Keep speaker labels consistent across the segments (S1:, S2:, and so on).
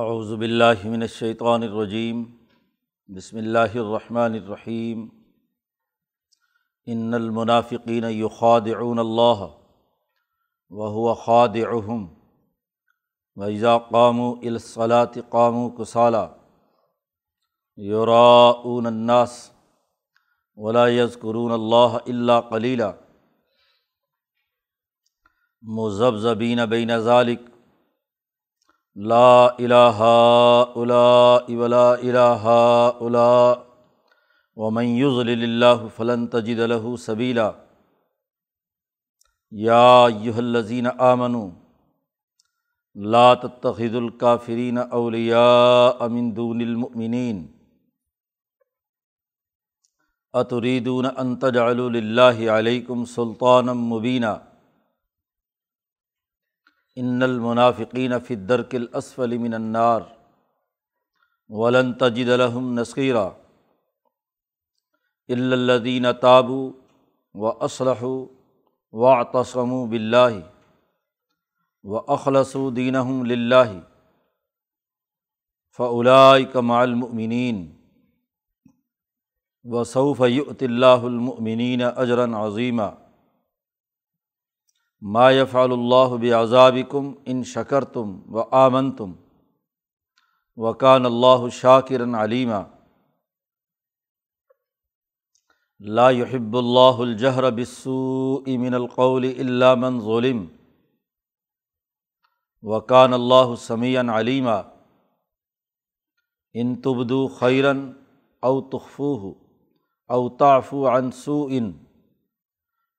S1: اعوذ باللہ من الشیطان الرجیم، بسم اللہ الرحمن الرحیم۔ ان المنافقین یخادعون اللہ وهو خادعهم وإذا قاموا إلى الصلاة قاموا كسالى يراءون الناس ولا يذكرون الله إلا قليلا مذبذبين بين ذلك لا الہ الا ولا الہ الا ومن يضلل اللہ فلن تجد له سبیلا یا ایہا الذین آمنوا، لا تتخذوا الکافرین اولیاء من دون المؤمنین اتریدون ان تجعلوا للہ علیکم سلطانا مبینہ ان المنافقین فی الدرک الاسفل من النار ولن تجد لهم نصیرا الا الذین تابوا و اسلحوا واعتصموا باللہ و اخلصوا دینہم للہ فاولئک مع المؤمنین وسوف یؤت اللہ المؤمنین اجرا عظیمہ ما یفعل اللہ بعذابکم ان شکر تم و آمن تم وکان اللہ شاکرن علیمہ لا يحب اللہ الجہر بالسوء من القول الا من ظلم وکان اللہ سمیع علیمہ ان تبدو خیرن او تخفوه او تعفو عن سوء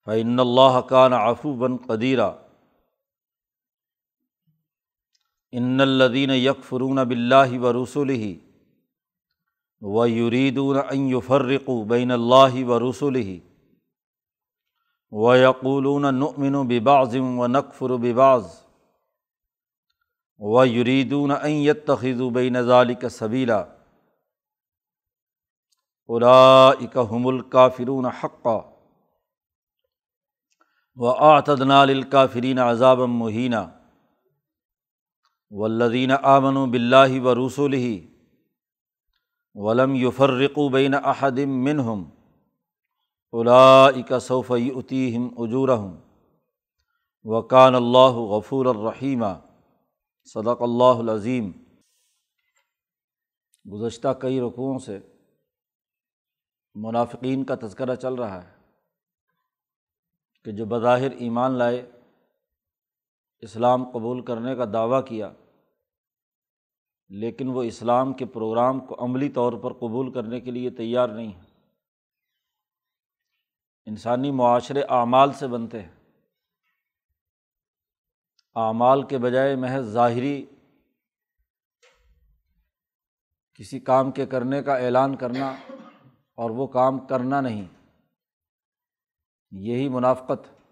S1: فعن اللہ کان آفو بن قدیرہ ان الدین یک فرون بلّہ و رسول ہی و یریدون ان یفرق بین اللہ و رسول ہی و یقولون نؤمن ببعض و نقفر ببعض و یریدون ان یتخذ بین ذلک سبیلا اولئک هم الکافرون حقا. و آتدنا الکافرین عذاب مہینہ ولدین آمن و بلّہ و رسول ہی ولم یفرق بین احدم منہم الاء صوفی عطیم اجورہم وکان اللہ غفور الرحیمہ صدق اللہ العظیم گزشتہ کئی رقوؤں سے منافقین کا تذکرہ چل رہا ہے کہ جو بظاہر ایمان لائے، اسلام قبول کرنے کا دعویٰ کیا، لیکن وہ اسلام کے پروگرام کو عملی طور پر قبول کرنے کے لیے تیار نہیں ہیں۔ انسانی معاشرے اعمال سے بنتے ہیں۔ اعمال کے بجائے محض ظاہری کسی کام کے کرنے کا اعلان کرنا اور وہ کام کرنا نہیں۔ یہی منافقت۔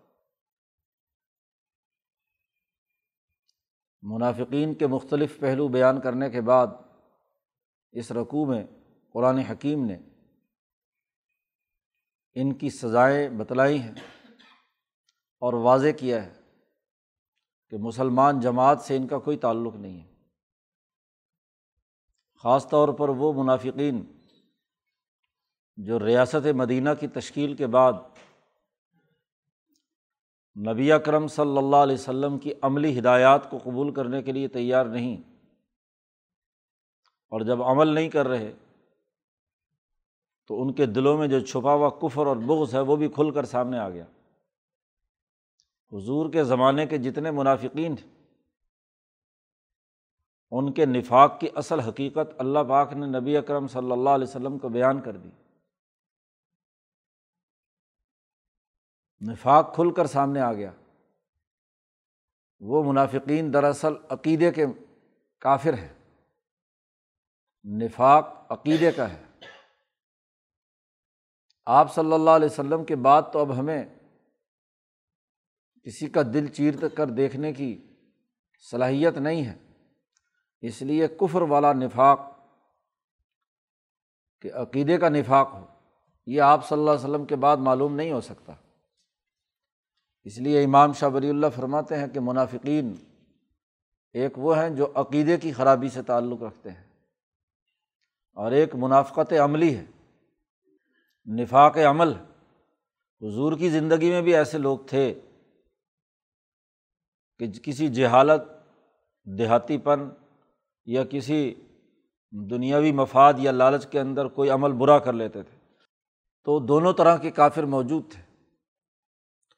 S1: منافقین کے مختلف پہلو بیان کرنے کے بعد اس رقوع میں قرآن حکیم نے ان کی سزائیں بتلائی ہیں اور واضح کیا ہے کہ مسلمان جماعت سے ان کا کوئی تعلق نہیں ہے۔ خاص طور پر وہ منافقین جو ریاست مدینہ کی تشکیل کے بعد نبی اکرم صلی اللہ علیہ وسلم کی عملی ہدایات کو قبول کرنے کے لیے تیار نہیں۔ اور جب عمل نہیں کر رہے، تو ان کے دلوں میں جو چھپا ہوا کفر اور بغض ہے، وہ بھی کھل کر سامنے آ گیا۔ حضور کے زمانے کے جتنے منافقین تھے، ان کے نفاق کی اصل حقیقت اللہ پاک نے نبی اکرم صلی اللہ علیہ وسلم کو بیان کر دی۔ نفاق کھل کر سامنے آ گیا۔ وہ منافقین دراصل عقیدے کے کافر ہیں۔ نفاق عقیدے کا ہے۔ آپ صلی اللہ علیہ وسلم کے بعد تو اب ہمیں کسی کا دل چیر کر دیکھنے کی صلاحیت نہیں ہے۔ اس لیے کفر والا نفاق کہ عقیدے کا نفاق ہو، یہ آپ صلی اللہ علیہ وسلم کے بعد معلوم نہیں ہو سکتا۔ اس لیے امام شاہ ولی اللہ فرماتے ہیں کہ منافقین ایک وہ ہیں جو عقیدے کی خرابی سے تعلق رکھتے ہیں اور ایک منافقت عملی ہے، نفاق عمل حضور کی زندگی میں بھی ایسے لوگ تھے کہ کسی جہالت، دیہاتی پن یا کسی دنیاوی مفاد یا لالچ کے اندر کوئی عمل برا کر لیتے تھے۔ تو دونوں طرح کے کافر موجود تھے۔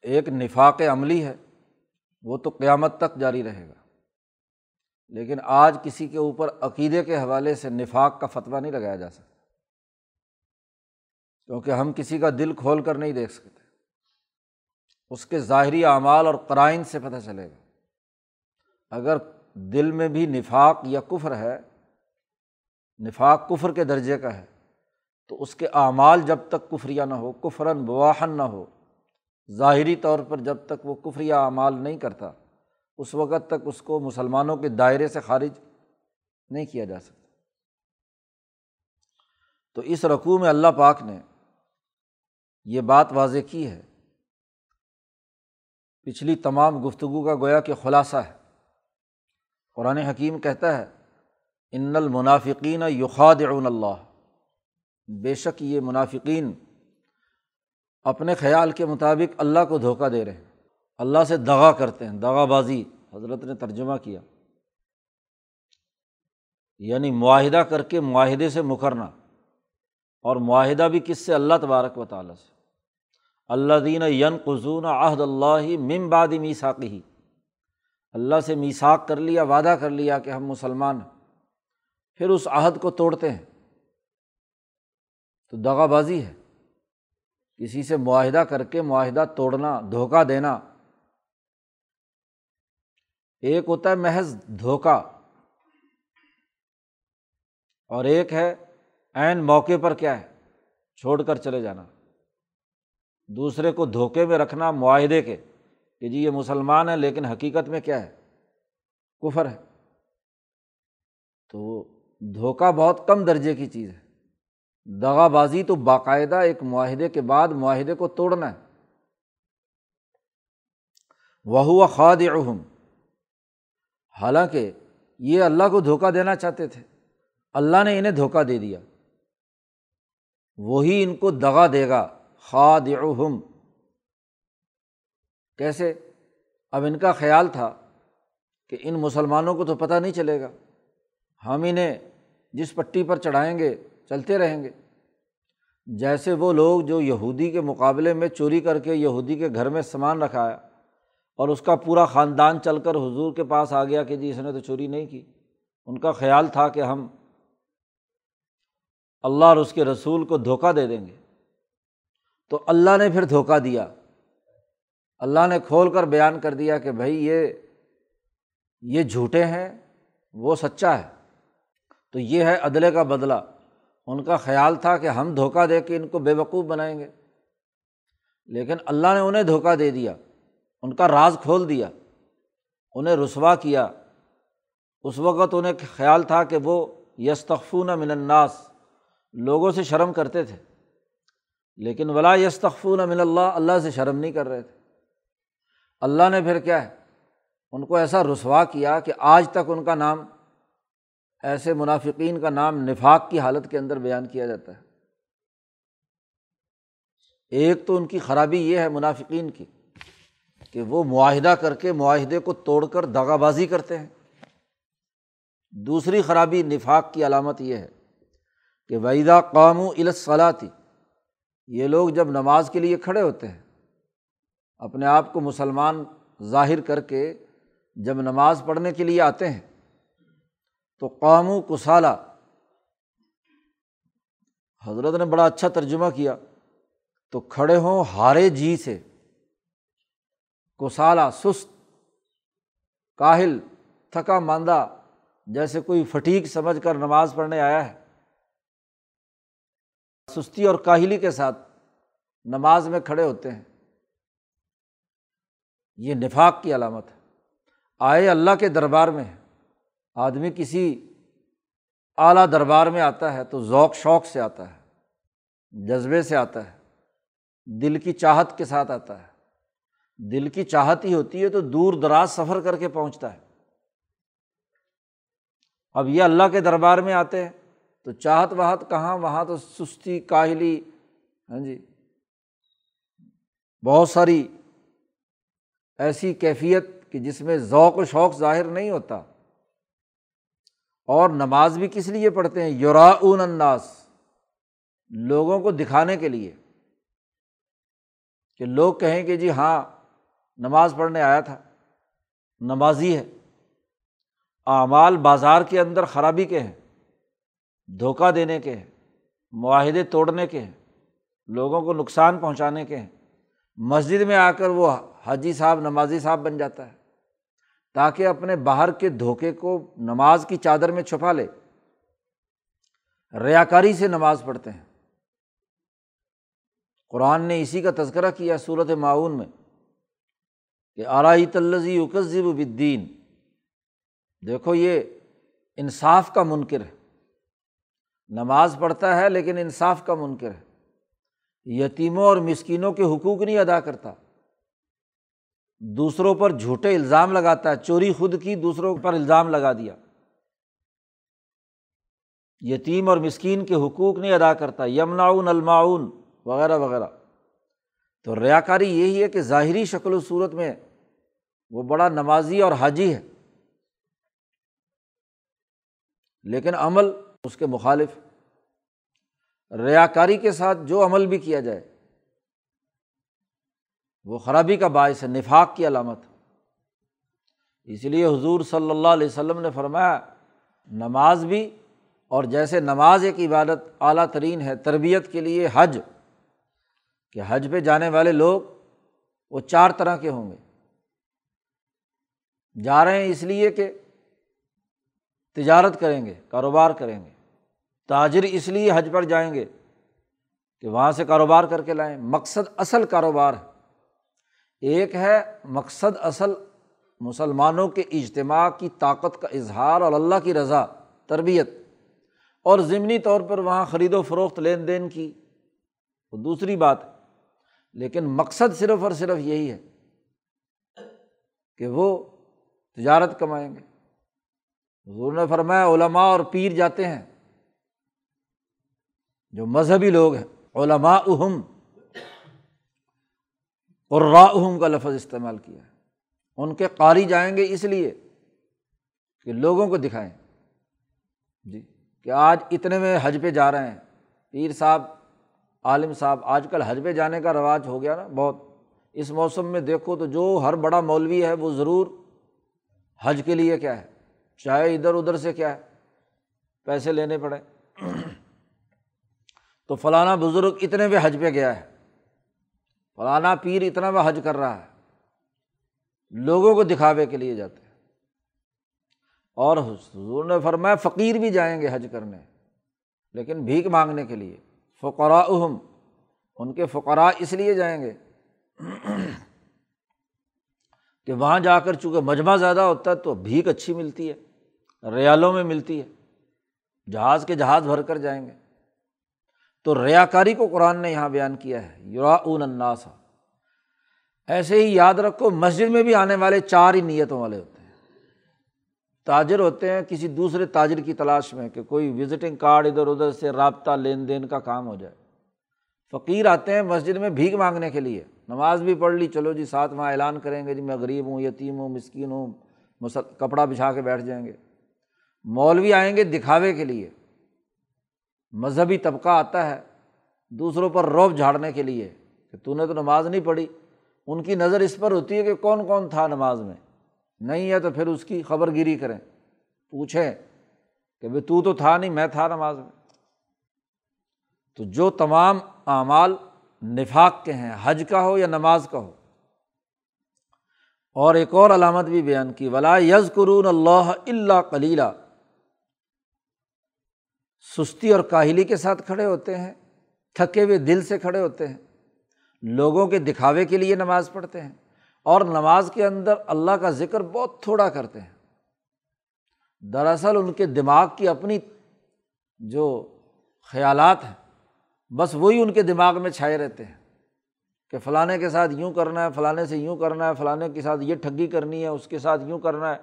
S1: ایک نفاق عملی ہے، وہ تو قیامت تک جاری رہے گا۔ لیکن آج کسی کے اوپر عقیدے کے حوالے سے نفاق کا فتویٰ نہیں لگایا جا سکتا۔ کیونکہ ہم کسی کا دل کھول کر نہیں دیکھ سکتے۔ اس کے ظاہری اعمال اور قرائن سے پتہ چلے گا۔ اگر دل میں بھی نفاق یا کفر ہے، نفاق کفر کے درجے کا ہے، تو اس کے اعمال جب تک کفریہ نہ ہو، کفراً بواہن نہ ہو ظاہری طور پر جب تک وہ کفریہ اعمال نہیں کرتا، اس وقت تک اس کو مسلمانوں کے دائرے سے خارج نہیں کیا جا سکتا۔ تو اس رقوع میں اللہ پاک نے یہ بات واضح کی ہے۔ پچھلی تمام گفتگو کا گویا کہ خلاصہ ہے۔ قرآن حکیم کہتا ہے، ان المنافقین یخاد اللہ بے شک یہ منافقین اپنے خیال کے مطابق اللہ کو دھوکہ دے رہے ہیں۔ اللہ سے دغا کرتے ہیں، دغا بازی۔ حضرت نے ترجمہ کیا۔ یعنی معاہدہ کر کے معاہدے سے مکرنا اور معاہدہ بھی کس سے؟ اللہ تبارک و تعالیٰ سے۔ اللہ دین ین قزون عہد اللہ ممباد میساکی ہی اللہ سے میساک کر لیا، وعدہ کر لیا کہ ہم مسلمان ہیں۔ پھر اس عہد کو توڑتے ہیں۔ تو دغا بازی ہے۔ کسی سے معاہدہ کر کے معاہدہ توڑنا، دھوکہ دینا۔ ایک ہوتا ہے محض دھوکہ۔ اور ایک ہے عین موقع پر کیا ہے؟ چھوڑ کر چلے جانا۔ دوسرے کو دھوکے میں رکھنا معاہدے کے کہ جی یہ مسلمان ہے لیکن حقیقت میں کیا ہے؟ کفر ہے۔ تو دھوکہ بہت کم درجے کی چیز ہے۔ دغا بازی تو باقاعدہ ایک معاہدے کے بعد معاہدے کو توڑنا ہے۔ وہ خاد اہم حالانکہ یہ اللہ کو دھوکہ دینا چاہتے تھے۔ اللہ نے انہیں دھوکہ دے دیا۔ وہی ان کو دغا دے گا۔ خاد اہم کیسے؟ اب ان کا خیال تھا کہ ان مسلمانوں کو تو پتہ نہیں چلے گا۔ ہم انہیں جس پٹی پر چڑھائیں گے چلتے رہیں گے۔ جیسے وہ لوگ جو یہودی کے مقابلے میں چوری کر کے یہودی کے گھر میں سامان رکھایا اور اس کا پورا خاندان چل کر حضور کے پاس آ گیا کہ جی اس نے تو چوری نہیں کی۔ ان کا خیال تھا کہ ہم اللہ اور اس کے رسول کو دھوکہ دے دیں گے۔ تو اللہ نے پھر دھوکہ دیا۔ اللہ نے کھول کر بیان کر دیا کہ بھائی یہ یہ جھوٹے ہیں، وہ سچا ہے۔ تو یہ ہے عدلے کا بدلہ۔ ان کا خیال تھا کہ ہم دھوکہ دے کے ان کو بے وقوف بنائیں گے۔ لیکن اللہ نے انہیں دھوکہ دے دیا، ان کا راز کھول دیا، انہیں رسوا کیا۔ اس وقت انہیں خیال تھا کہ وہ یستخفون من الناس، لوگوں سے شرم کرتے تھے۔ لیکن ولا یستخفون من اللہ اللہ سے شرم نہیں کر رہے تھے۔ اللہ نے پھر کیا ہے؟ ان کو ایسا رسوا کیا کہ آج تک ان کا نام ایسے منافقین کا نام نفاق کی حالت کے اندر بیان کیا جاتا ہے۔ ایک تو ان کی خرابی یہ ہے منافقین کی کہ وہ معاہدہ کر کے معاہدے کو توڑ کر دغا بازی کرتے ہیں۔ دوسری خرابی نفاق کی علامت یہ ہے کہ ویدا قام و الصلاتی یہ لوگ جب نماز کے لیے کھڑے ہوتے ہیں، اپنے آپ کو مسلمان ظاہر کر کے جب نماز پڑھنے کے لیے آتے ہیں تو قوم و کسالہ حضرت نے بڑا اچھا ترجمہ کیا۔ تو کھڑے ہوں ہارے جی سے۔ کسالہ سست، کاہل، تھکا ماندہ، جیسے کوئی فٹیک سمجھ کر نماز پڑھنے آیا ہے۔ سستی اور کاہلی کے ساتھ نماز میں کھڑے ہوتے ہیں۔ یہ نفاق کی علامت ہے۔ آئے اللہ کے دربار میں آدمی کسی اعلیٰ دربار میں آتا ہے تو ذوق شوق سے آتا ہے، جذبے سے آتا ہے، دل کی چاہت کے ساتھ آتا ہے۔ دل کی چاہت ہی ہوتی ہے تو دور دراز سفر کر کے پہنچتا ہے۔ اب یہ اللہ کے دربار میں آتے ہیں تو چاہت واہت کہاں؟ وہاں تو سستی، کاہلی ہاں جی بہت ساری ایسی کیفیت کہ جس میں ذوق و شوق ظاہر نہیں ہوتا۔ اور نماز بھی کس لیے پڑھتے ہیں؟ یورا اون انداز لوگوں کو دکھانے کے لیے۔ کہ لوگ کہیں کہ جی ہاں نماز پڑھنے آیا تھا، نمازی ہے۔ اعمال بازار کے اندر خرابی کے ہیں، دھوکہ دینے کے ہیں، معاہدے توڑنے کے ہیں، لوگوں کو نقصان پہنچانے کے ہیں۔ مسجد میں آ کر وہ حاجی صاحب، نمازی صاحب بن جاتا ہے۔ تاکہ اپنے باہر کے دھوکے کو نماز کی چادر میں چھپا لے۔ ریا کاری سے نماز پڑھتے ہیں۔ قرآن نے اسی کا تذکرہ کیا صورت معاون میں کہ آرائی تلزی اکذب بدین دیکھو یہ انصاف کا منکر ہے۔ نماز پڑھتا ہے لیکن انصاف کا منکر ہے۔ یتیموں اور مسکینوں کے حقوق نہیں ادا کرتا۔ دوسروں پر جھوٹے الزام لگاتا ہے، چوری خود کی دوسروں پر الزام لگا دیا۔ یتیم اور مسکین کے حقوق نہیں ادا کرتا یمناؤن الماؤن وغیرہ وغیرہ۔ تو ریا کاری یہی ہے کہ ظاہری شکل و صورت میں وہ بڑا نمازی اور حاجی ہے۔ لیکن عمل اس کے مخالف ریا کاری کے ساتھ جو عمل بھی کیا جائے وہ خرابی کا باعث ہے، نفاق کی علامت اس لیے حضور صلی اللہ علیہ وسلم نے فرمایا، نماز بھی اور جیسے نماز ایک عبادت اعلیٰ ترین ہے، تربیت کے لیے حج، کہ حج پہ جانے والے لوگ وہ چار طرح کے ہوں گے۔ جا رہے ہیں اس لیے کہ تجارت کریں گے، کاروبار کریں گے۔ تاجر اس لیے حج پر جائیں گے کہ وہاں سے کاروبار کر کے لائیں۔ مقصد اصل کاروبار ہے۔ ایک ہے مقصد اصل مسلمانوں کے اجتماع کی طاقت کا اظہار اور اللہ کی رضا، تربیت۔ اور ضمنی طور پر وہاں خرید و فروخت، لین دین کی۔ وہ دوسری بات ہے۔ لیکن مقصد صرف اور صرف یہی ہے کہ وہ تجارت کمائیں گے۔ حضور نے فرمایا، علماء اور پیر جاتے ہیں۔ جو مذہبی لوگ ہیں علماء اہم اہم کا لفظ استعمال کیا ہے۔ ان کے قاری جائیں گے اس لیے کہ لوگوں کو دکھائیں۔ جی کہ آج اتنے میں حج پہ جا رہے ہیں۔ پیر صاحب، عالم صاحب، آج کل حج پہ جانے کا رواج ہو گیا نا بہت۔ اس موسم میں دیکھو تو جو ہر بڑا مولوی ہے وہ ضرور حج کے لیے کیا ہے؟ چاہے ادھر ادھر سے کیا ہے، پیسے لینے پڑے تو فلانا بزرگ اتنے پہ حج پہ گیا ہے۔ فلانا پیر اتنا پہ حج کر رہا ہے۔ لوگوں کو دکھاوے کے لیے جاتے ہیں۔ اور حضور نے فرمایا، فقیر بھی جائیں گے حج کرنے۔ لیکن بھیک مانگنے کے لیے۔ فقرا اہم ان کے فقرا اس لیے جائیں گے کہ وہاں جا کر چونکہ مجمع زیادہ ہوتا ہے تو بھیک اچھی ملتی ہے، ریالوں میں ملتی ہے۔ جہاز کے جہاز بھر کر جائیں گے۔ تو ریا کاری کو قرآن نے یہاں بیان کیا ہے یورا اون اناسا ایسے ہی یاد رکھو، مسجد میں بھی آنے والے چار ہی نیتوں والے ہوتے ہیں۔ تاجر ہوتے ہیں کسی دوسرے تاجر کی تلاش میں کہ کوئی وزٹنگ کارڈ ادھر ادھر سے رابطہ، لین دین کا کام ہو جائے۔ فقیر آتے ہیں مسجد میں بھیک مانگنے کے لیے۔ نماز بھی پڑھ لی، چلو جی ساتھ وہاں اعلان کریں گے جی میں غریب ہوں، یتیم ہوں، مسکین ہوں، مسل کپڑا بچھا کے بیٹھ جائیں گے۔ مولوی آئیں گے دکھاوے کے لیے۔ مذہبی طبقہ آتا ہے دوسروں پر روب جھاڑنے کے لیے کہ تو نے تو نماز نہیں پڑھی، ان کی نظر اس پر ہوتی ہے کہ کون کون تھا نماز میں؟ نہیں ہے تو پھر اس کی خبر گیری کریں۔ پوچھیں کہ بھائی تو تو تھا نہیں، میں تھا نماز میں۔ تو جو تمام اعمال نفاق کے ہیں، حج کا ہو یا نماز کا ہو۔ اور ایک اور علامت بھی بیان کی، ولا یز قرون اللہ اللہ کلیلہ سستی اور کاہلی کے ساتھ کھڑے ہوتے ہیں، تھکے ہوئے دل سے کھڑے ہوتے ہیں۔ لوگوں کے دکھاوے کے لیے نماز پڑھتے ہیں اور نماز کے اندر اللہ کا ذکر بہت تھوڑا کرتے ہیں۔ دراصل ان کے دماغ کی اپنی جو خیالات ہیں، بس وہی ان کے دماغ میں چھائے رہتے ہیں کہ فلانے کے ساتھ یوں کرنا ہے، فلانے سے یوں کرنا ہے، فلانے کے ساتھ یہ ٹھگی کرنی ہے، اس کے ساتھ یوں کرنا ہے۔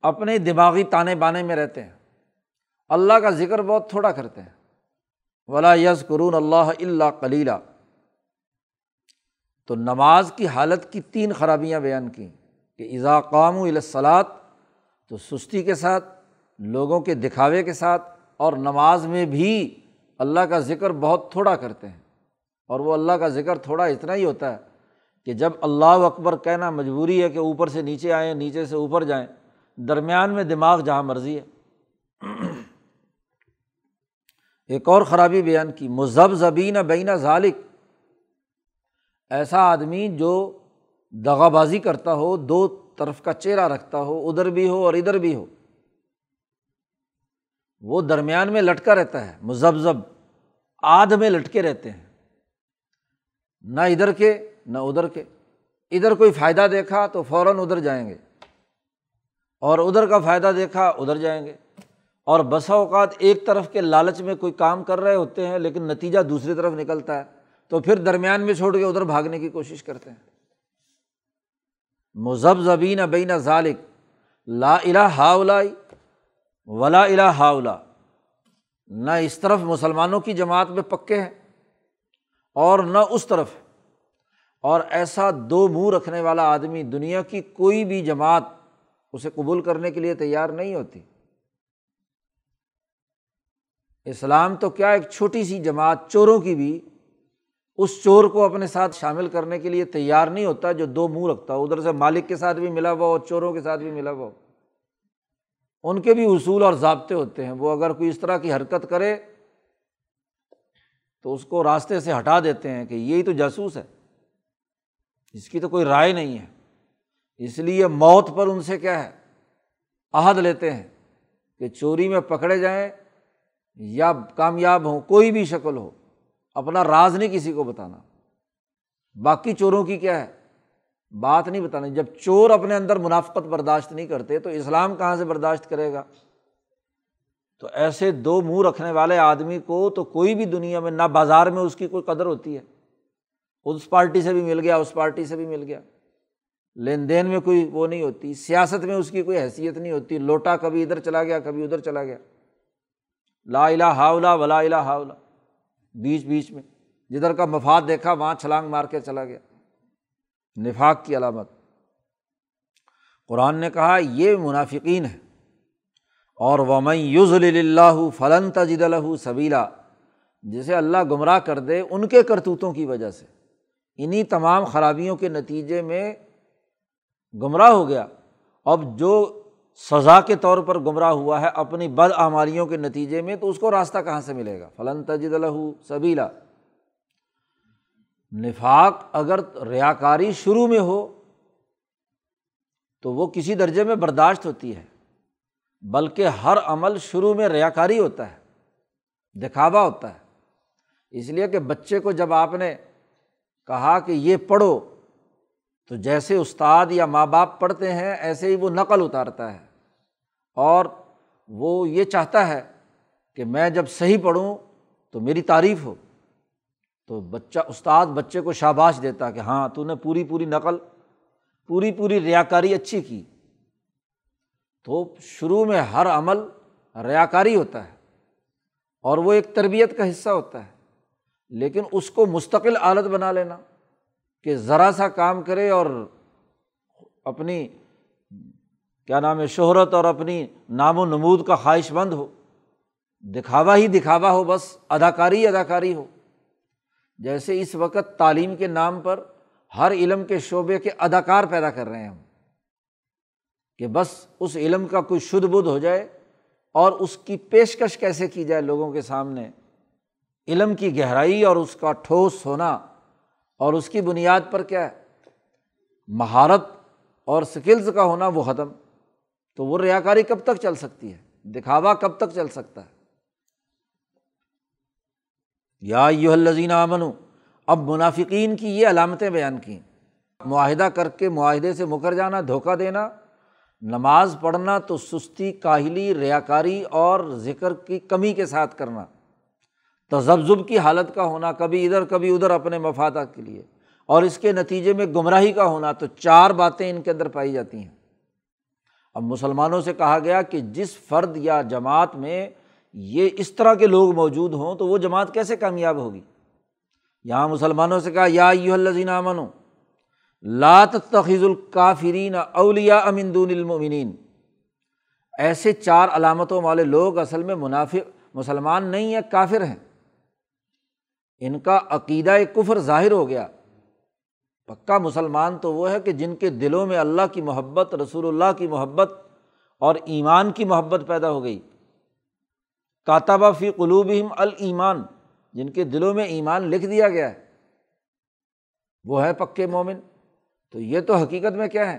S1: اپنے دماغی تانے بانے میں رہتے ہیں۔ اللہ کا ذکر بہت تھوڑا کرتے ہیں۔ ولا یز قرون اللہ اللہ کلیلہ تو نماز کی حالت کی تین خرابیاں بیان کیں۔ کہ اضاقام الصلاط تو سستی کے ساتھ، لوگوں کے دکھاوے کے ساتھ، اور نماز میں بھی اللہ کا ذکر بہت تھوڑا کرتے ہیں۔ اور وہ اللہ کا ذکر تھوڑا اتنا ہی ہوتا ہے کہ جب اللہ اکبر کہنا مجبوری ہے کہ اوپر سے نیچے آئیں، نیچے سے اوپر جائیں، درمیان میں دماغ جہاں مرضی ہے۔ ایک اور خرابی بیان کی مذہب زبین بین ذالق ایسا آدمی جو دغا بازی کرتا ہو، دو طرف کا چہرہ رکھتا ہو، ادھر بھی ہو اور ادھر بھی ہو۔ وہ درمیان میں لٹکا رہتا ہے مذہب آدھ میں لٹکے رہتے ہیں۔ نہ ادھر کے، نہ ادھر کے۔ ادھر کوئی فائدہ دیکھا تو فوراً ادھر جائیں گے۔ اور ادھر کا فائدہ دیکھا، ادھر جائیں گے۔ اور بسا اوقات ایک طرف کے لالچ میں کوئی کام کر رہے ہوتے ہیں لیکن نتیجہ دوسری طرف نکلتا ہے، تو پھر درمیان میں چھوڑ کے ادھر بھاگنے کی کوشش کرتے ہیں۔ مذہب زبین بین ذالق لا الا ہاؤلا ولا الا ہاؤلا نہ اس طرف مسلمانوں کی جماعت میں پکے ہیں اور نہ اس طرف۔ اور ایسا دو منہ رکھنے والا آدمی دنیا کی کوئی بھی جماعت اسے قبول کرنے کے لیے تیار نہیں ہوتی۔ اسلام تو کیا ایک چھوٹی سی جماعت چوروں کی بھی اس چور کو اپنے ساتھ شامل کرنے کے لیے تیار نہیں ہوتا جو دو منہ رکھتا ہو؟ ادھر سے مالک کے ساتھ بھی ملا ہوا ہو، چوروں کے ساتھ بھی ملا ہوا ہو۔ ان کے بھی اصول اور ضابطے ہوتے ہیں۔ وہ اگر کوئی اس طرح کی حرکت کرے تو اس کو راستے سے ہٹا دیتے ہیں کہ یہی تو جاسوس ہے۔ اس کی تو کوئی رائے نہیں ہے۔ اس لیے موت پر ان سے کیا ہے؟ عہد لیتے ہیں کہ چوری میں پکڑے جائیں یا کامیاب ہوں، کوئی بھی شکل ہو، اپنا راز نہیں کسی کو بتانا۔ باقی چوروں کی کیا ہے؟ بات نہیں بتانا۔ جب چور اپنے اندر منافقت برداشت نہیں کرتے تو اسلام کہاں سے برداشت کرے گا؟ تو ایسے دو منہ رکھنے والے آدمی کو تو کوئی بھی دنیا میں، نہ بازار میں اس کی کوئی قدر ہوتی ہے۔ اس پارٹی سے بھی مل گیا، اس پارٹی سے بھی مل گیا۔ لین دین میں کوئی وہ نہیں ہوتی، سیاست میں اس کی کوئی حیثیت نہیں ہوتی۔ لوٹا کبھی ادھر چلا گیا، کبھی ادھر چلا گیا۔ لا الہ ہاؤلا ولا الہ ہاؤلا، بیچ بیچ میں، جدھر کا مفاد دیکھا وہاں چھلانگ مار کے چلا گیا، نفاق کی علامت۔ قرآن نے کہا، یہ منافقین ہے اور ومن یوز اللہ فلن تجد الح سبیلا، جسے اللہ گمراہ کر دے ان کے کرتوتوں کی وجہ سے۔ انہیں تمام خرابیوں کے نتیجے میں گمراہ ہو گیا۔ اب جو سزا کے طور پر گمراہ ہوا ہے اپنی بد آماریوں کے نتیجے میں، تو اس کو راستہ کہاں سے ملے گا؟ فلاں تجد الح سبیلا۔ نفاق اگر ریا کاری شروع میں ہو، تو وہ کسی درجے میں برداشت ہوتی ہے، بلکہ ہر عمل شروع میں ریا کاری ہوتا ہے، دکھاوا ہوتا ہے۔ اس لیے کہ بچے کو جب آپ نے کہا کہ یہ پڑھو، تو جیسے استاد یا ماں باپ پڑھتے ہیں، ایسے ہی وہ نقل اتارتا ہے۔ اور وہ یہ چاہتا ہے کہ میں جب صحیح پڑھوں تو میری تعریف ہو، تو بچہ، استاد بچے کو شاباش دیتا کہ ہاں تو نے پوری پوری نقل، پوری پوری ریا کاری اچھی کی۔ تو شروع میں ہر عمل ریا کاری ہوتا ہے اور وہ ایک تربیت کا حصہ ہوتا ہے۔ لیکن اس کو مستقل عادت بنا لینا کہ ذرا سا کام کرے اور اپنی کیا نام ہے، شہرت اور اپنی نام و نمود کا خواہش مند ہو۔ دکھاوا ہی دکھاوا ہو، بس اداکاری اداکاری ہو۔ جیسے اس وقت تعلیم کے نام پر ہر علم کے شعبے کے اداکار پیدا کر رہے ہیں ہم، کہ بس اس علم کا کوئی شدھ بدھ ہو جائے اور اس کی پیشکش کیسے کی جائے لوگوں کے سامنے۔ علم کی گہرائی اور اس کا ٹھوس ہونا اور اس کی بنیاد پر کیا ہے؟ مہارت اور سکلز کا ہونا وہ ختم۔ تو وہ ریا کاری کب تک چل سکتی ہے؟ دکھاوا کب تک چل سکتا ہے؟ یا یو الزین امن اب منافقین کی یہ علامتیں بیان کیں۔ معاہدہ کر کے معاہدے سے مکر جانا، دھوکہ دینا، نماز پڑھنا تو سستی، کاہلی ریا کاری اور ذکر کی کمی کے ساتھ کرنا۔ تذبذب کی حالت کا ہونا، کبھی ادھر کبھی ادھر اپنے مفادات کے لیے۔ اور اس کے نتیجے میں گمراہی کا ہونا تو چار باتیں ان کے اندر پائی جاتی ہیں۔ اب مسلمانوں سے کہا گیا کہ جس فرد یا جماعت میں یہ اس طرح کے لوگ موجود ہوں تو وہ جماعت کیسے کامیاب ہوگی؟ یہاں مسلمانوں سے کہا، یا الزین امن لات تخیض الکافرین اولیا امندون المنین ایسے چار علامتوں والے لوگ اصل میں منافع مسلمان نہیں ہیں، کافر ہیں۔ ان کا عقیدہ کفر ظاہر ہو گیا۔ پکا مسلمان تو وہ ہے کہ جن کے دلوں میں اللہ کی محبت، رسول اللہ کی محبت اور ایمان کی محبت پیدا ہو گئی۔ کاتابہ فی قلوبہم المان جن کے دلوں میں ایمان لکھ دیا گیا ہے۔ وہ ہے پکے مومن۔ تو یہ تو حقیقت میں کیا ہے؟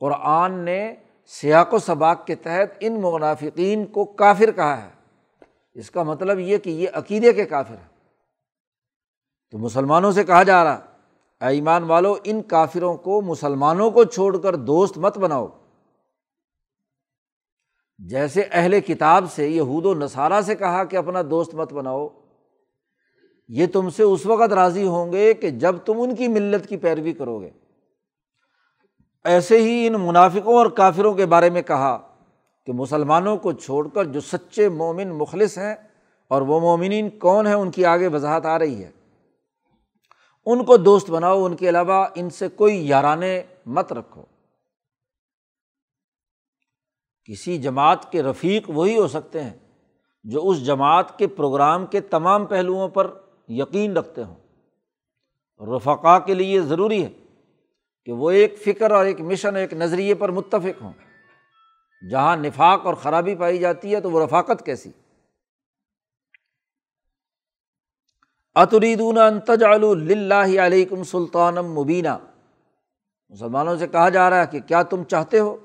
S1: قرآن نے سیاق و سباق کے تحت ان منافقین کو کافر کہا ہے۔ اس کا مطلب یہ کہ یہ عقیدے کے کافر ہیں۔ تو مسلمانوں سے کہا جا رہا ایمان والو، ان کافروں کو، مسلمانوں کو چھوڑ کر دوست مت بناؤ۔ جیسے اہل کتاب سے، یہود و نصارہ سے کہا کہ اپنا دوست مت بناؤ۔ یہ تم سے اس وقت راضی ہوں گے کہ جب تم ان کی ملت کی پیروی کرو گے۔ ایسے ہی ان منافقوں اور کافروں کے بارے میں کہا کہ مسلمانوں کو چھوڑ کر جو سچے مومن مخلص ہیں، اور وہ مومنین کون ہیں، ان کی آگے وضاحت آ رہی ہے۔ ان کو دوست بناؤ، ان کے علاوہ ان سے کوئی یارانے مت رکھو۔ کسی جماعت کے رفیق وہی ہو سکتے ہیں جو اس جماعت کے پروگرام کے تمام پہلوؤں پر یقین رکھتے ہوں۔ رفقا کے لیے ضروری ہے کہ وہ ایک فکر اور ایک مشن، ایک نظریے پر متفق ہوں۔ جہاں نفاق اور خرابی پائی جاتی ہے تو وہ رفاقت کیسی؟ اتریدون انتج اللہ علیکم سلطان مبینہ مسلمانوں سے کہا جا رہا ہے کہ کیا تم چاہتے ہو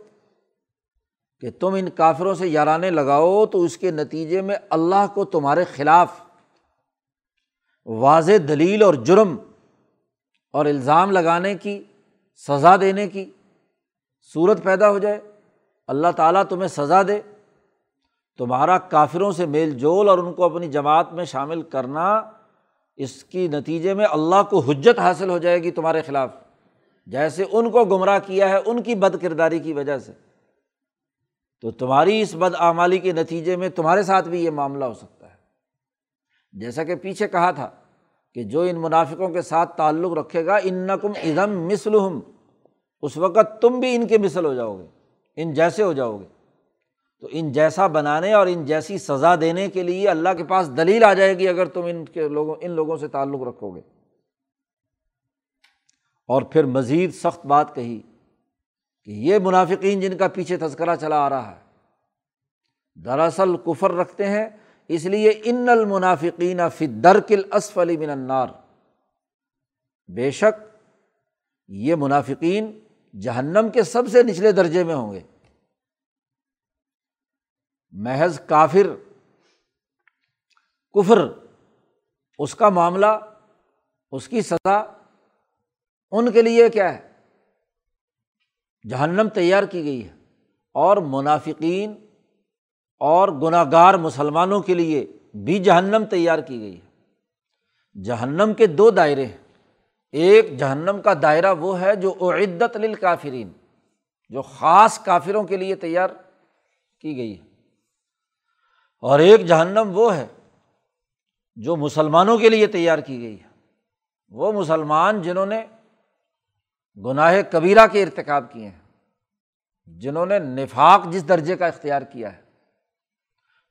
S1: کہ تم ان کافروں سے یارانے لگاؤ تو اس کے نتیجے میں اللہ کو تمہارے خلاف واضح دلیل اور جرم اور الزام لگانے کی، سزا دینے کی صورت پیدا ہو جائے۔ اللہ تعالیٰ تمہیں سزا دے۔ تمہارا کافروں سے میل جول اور ان کو اپنی جماعت میں شامل کرنا اس کی نتیجے میں اللہ کو حجت حاصل ہو جائے گی تمہارے خلاف۔ جیسے ان کو گمراہ کیا ہے، ان کی بد کرداری کی وجہ سے۔ تو تمہاری اس بد آمالی کے نتیجے میں تمہارے ساتھ بھی یہ معاملہ ہو سکتا ہے۔ جیسا کہ پیچھے کہا تھا کہ جو ان منافقوں کے ساتھ تعلق رکھے گا ان نقم ادم مثلحم اس وقت تم بھی ان کے مثل ہو جاؤ گے، ان جیسے ہو جاؤ گے۔ تو ان جیسا بنانے اور ان جیسی سزا دینے کے لیے اللہ کے پاس دلیل آ جائے گی اگر تم ان کے لوگوں، ان لوگوں سے تعلق رکھو گے۔ اور پھر مزید سخت بات کہی کہ یہ منافقین جن کا پیچھے تذکرہ چلا آ رہا ہے، دراصل کفر رکھتے ہیں، اس لیے ان المنافقین فی درکل اسفلی من النار۔ بے شک یہ منافقین جہنم کے سب سے نچلے درجے میں ہوں گے۔ محض کافر، کفر، اس کا معاملہ، اس کی سزا، ان کے لیے کیا ہے؟ جہنم تیار کی گئی ہے۔ اور منافقین اور گناہ گار مسلمانوں کے لیے بھی جہنم تیار کی گئی ہے۔ جہنم کے دو دائرے ہیں۔ ایک جہنم کا دائرہ وہ ہے جو عدت للکافرین، جو خاص کافروں کے لیے تیار کی گئی ہے۔ اور ایک جہنم وہ ہے جو مسلمانوں کے لیے تیار کی گئی ہے۔ وہ مسلمان جنہوں نے گناہ کبیرہ کے ارتکاب کیے ہیں، جنہوں نے نفاق جس درجے کا اختیار کیا ہے۔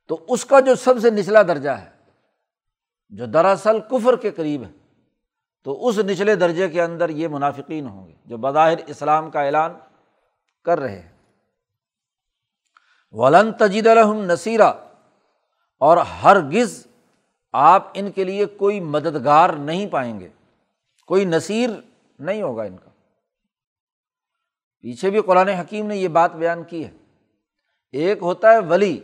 S1: تو اس کا جو سب سے نچلا درجہ ہے، جو دراصل کفر کے قریب ہے، تو اس نچلے درجے کے اندر یہ منافقین ہوں گے جو بظاہر اسلام کا اعلان کر رہے ہیں۔ ولن تجید الحم نصیرہ اور ہر گز آپ ان کے لیے کوئی مددگار نہیں پائیں گے۔ کوئی نصیر نہیں ہوگا ان کا۔ پیچھے بھی قرآن حکیم نے یہ بات بیان کی ہے۔ ایک ہوتا ہے ولی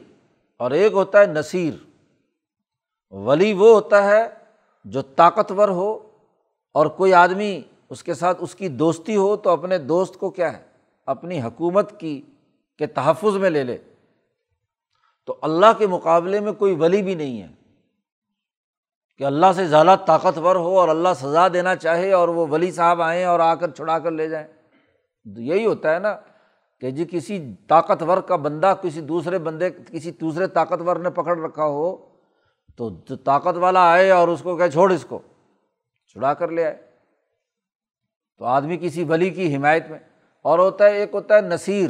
S1: اور ایک ہوتا ہے نصیر۔ ولی وہ ہوتا ہے جو طاقتور ہو اور کوئی آدمی اس کے ساتھ اس کی دوستی ہو تو اپنے دوست کو کیا ہے؟ اپنی حکومت کی کے تحفظ میں لے لے۔ تو اللہ کے مقابلے میں کوئی ولی بھی نہیں ہے۔ کہ اللہ سے زیادہ طاقتور ہو اور اللہ سزا دینا چاہے اور وہ ولی صاحب آئیں اور آ کر چھڑا کر لے جائیں۔ یہی ہوتا ہے نا کہ جی کسی طاقتور کا بندہ کسی دوسرے بندے، کسی دوسرے طاقتور نے پکڑ رکھا ہو تو طاقت والا آئے اور اس کو کہ چھوڑ اس کو، چھڑا کر لے آئے۔ تو آدمی کسی ولی کی حمایت میں، اور ہوتا ہے، ایک ہوتا ہے نصیر۔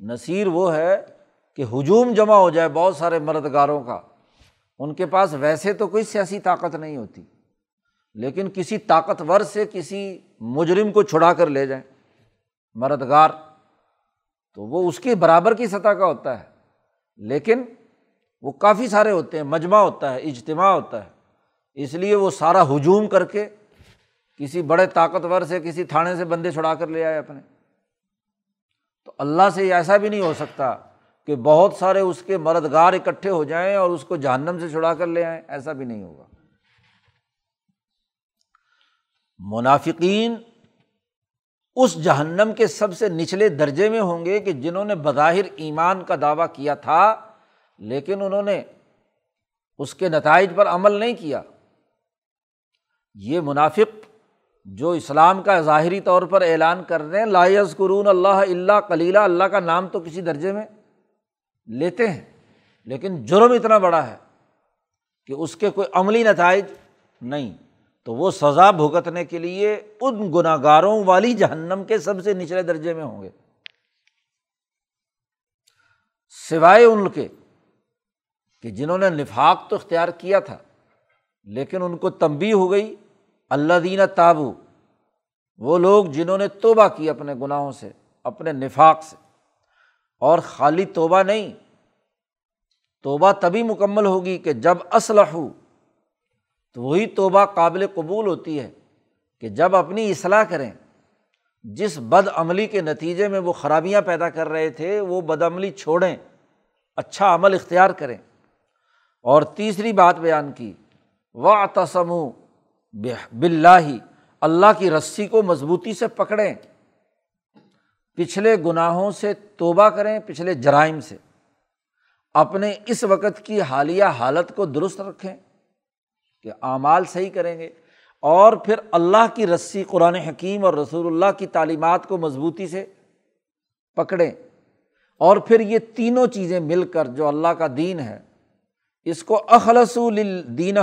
S1: نصیر وہ ہے کہ ہجوم جمع ہو جائے بہت سارے مردگاروں کا، ان کے پاس ویسے تو کوئی سیاسی طاقت نہیں ہوتی، لیکن کسی طاقتور سے کسی مجرم کو چھڑا کر لے جائیں مردگار تو وہ اس کے برابر کی سطح کا ہوتا ہے۔ لیکن وہ کافی سارے ہوتے ہیں، مجمع ہوتا ہے، اجتماع ہوتا ہے، اس لیے وہ سارا ہجوم کر کے کسی بڑے طاقتور سے، کسی تھانے سے بندے چھڑا کر لے آئے اپنے۔ تو اللہ سے ایسا بھی نہیں ہو سکتا کہ بہت سارے اس کے مردگار اکٹھے ہو جائیں اور اس کو جہنم سے چھڑا کر لے آئیں، ایسا بھی نہیں ہوگا۔ منافقین اس جہنم کے سب سے نچلے درجے میں ہوں گے کہ جنہوں نے بظاہر ایمان کا دعویٰ کیا تھا، لیکن انہوں نے اس کے نتائج پر عمل نہیں کیا۔ یہ منافق جو اسلام کا ظاہری طور پر اعلان کر رہے ہیں لائز قرون اللہ اللہ کلیلہ اللہ کا نام تو کسی درجے میں لیتے ہیں۔ لیکن جرم اتنا بڑا ہے کہ اس کے کوئی عملی نتائج نہیں۔ تو وہ سزا بھگتنے کے لیے ان گناہ گاروں والی جہنم کے سب سے نچلے درجے میں ہوں گے۔ سوائے ان کے کہ جنہوں نے نفاق تو اختیار کیا تھا، لیکن ان کو تمبی ہو گئی۔ اللہ دینہ تابو، وہ لوگ جنہوں نے توبہ کی اپنے گناہوں سے، اپنے نفاق سے۔ اور خالی توبہ نہیں۔ توبہ تبھی مکمل ہوگی کہ جب اسلح ہو۔ تو وہی توبہ قابل قبول ہوتی ہے کہ جب اپنی اصلاح کریں۔ جس بد عملی کے نتیجے میں وہ خرابیاں پیدا کر رہے تھے، وہ بد عملی چھوڑیں اچھا عمل اختیار کریں۔ اور تیسری بات بیان کی و تسم بلّہ اللہ کی رسی کو مضبوطی سے پکڑیں۔ پچھلے گناہوں سے توبہ کریں، پچھلے جرائم سے۔ اپنے اس وقت کی حالیہ حالت کو درست رکھیں کہ اعمال صحیح کریں گے۔ اور پھر اللہ کی رسی، قرآن حکیم اور رسول اللہ کی تعلیمات کو مضبوطی سے پکڑیں۔ اور پھر یہ تینوں چیزیں مل کر جو اللہ کا دین ہے، اس کو اخلص دین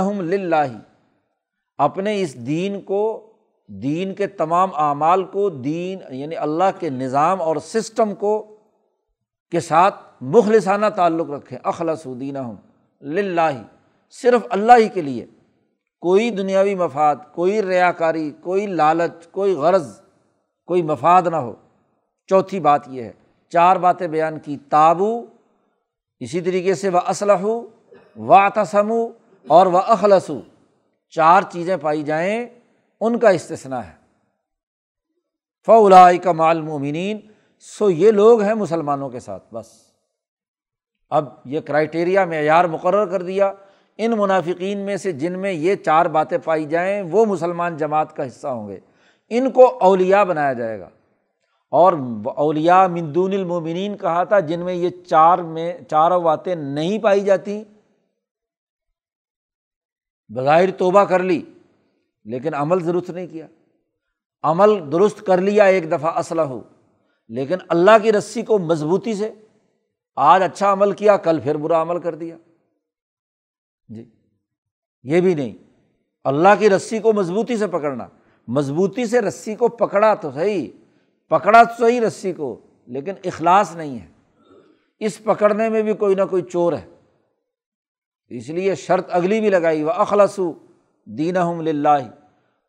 S1: اپنے اس دین کو دین کے تمام اعمال کو، دین یعنی اللہ کے نظام اور سسٹم کو کے ساتھ مخلصانہ تعلق رکھیں اخلص دین لاہ صرف اللہ ہی کے لیے۔ کوئی دنیاوی مفاد، کوئی ریا کاری کوئی لالچ، کوئی غرض، کوئی مفاد نہ ہو۔ چوتھی بات یہ ہے، چار باتیں بیان کی۔ تابو، اسی طریقے سے وہ اسلح و تسم اور وہ اخلصو چار چیزیں پائی جائیں۔ ان کا استثنا ہے۔ فولا کا معلومین سو یہ لوگ ہیں مسلمانوں کے ساتھ، بس۔ اب یہ کرائٹیریا معیار مقرر کر دیا۔ ان منافقین میں سے جن میں یہ چار باتیں پائی جائیں، وہ مسلمان جماعت کا حصہ ہوں گے۔ ان کو اولیا بنایا جائے گا۔ اور اولیا مندون المومنین کہا تھا، جن میں یہ چار میں، چاروں باتیں نہیں پائی جاتی۔ بظاہر توبہ کر لی۔ لیکن عمل درست نہیں کیا۔ عمل درست کر لیا ایک دفعہ اسلح ہو۔ لیکن اللہ کی رسی کو مضبوطی سے آج اچھا عمل کیا، کل پھر برا عمل کر دیا۔ جی یہ بھی نہیں۔ اللہ کی رسی کو مضبوطی سے پکڑنا۔ مضبوطی سے رسی کو پکڑا تو صحیح، پکڑا تو صحیح رسی کو، لیکن اخلاص نہیں ہے۔ اس پکڑنے میں بھی کوئی نہ کوئی چور ہے۔ اس لیے شرط اگلی بھی لگائی وہ اخلاص دین لاہ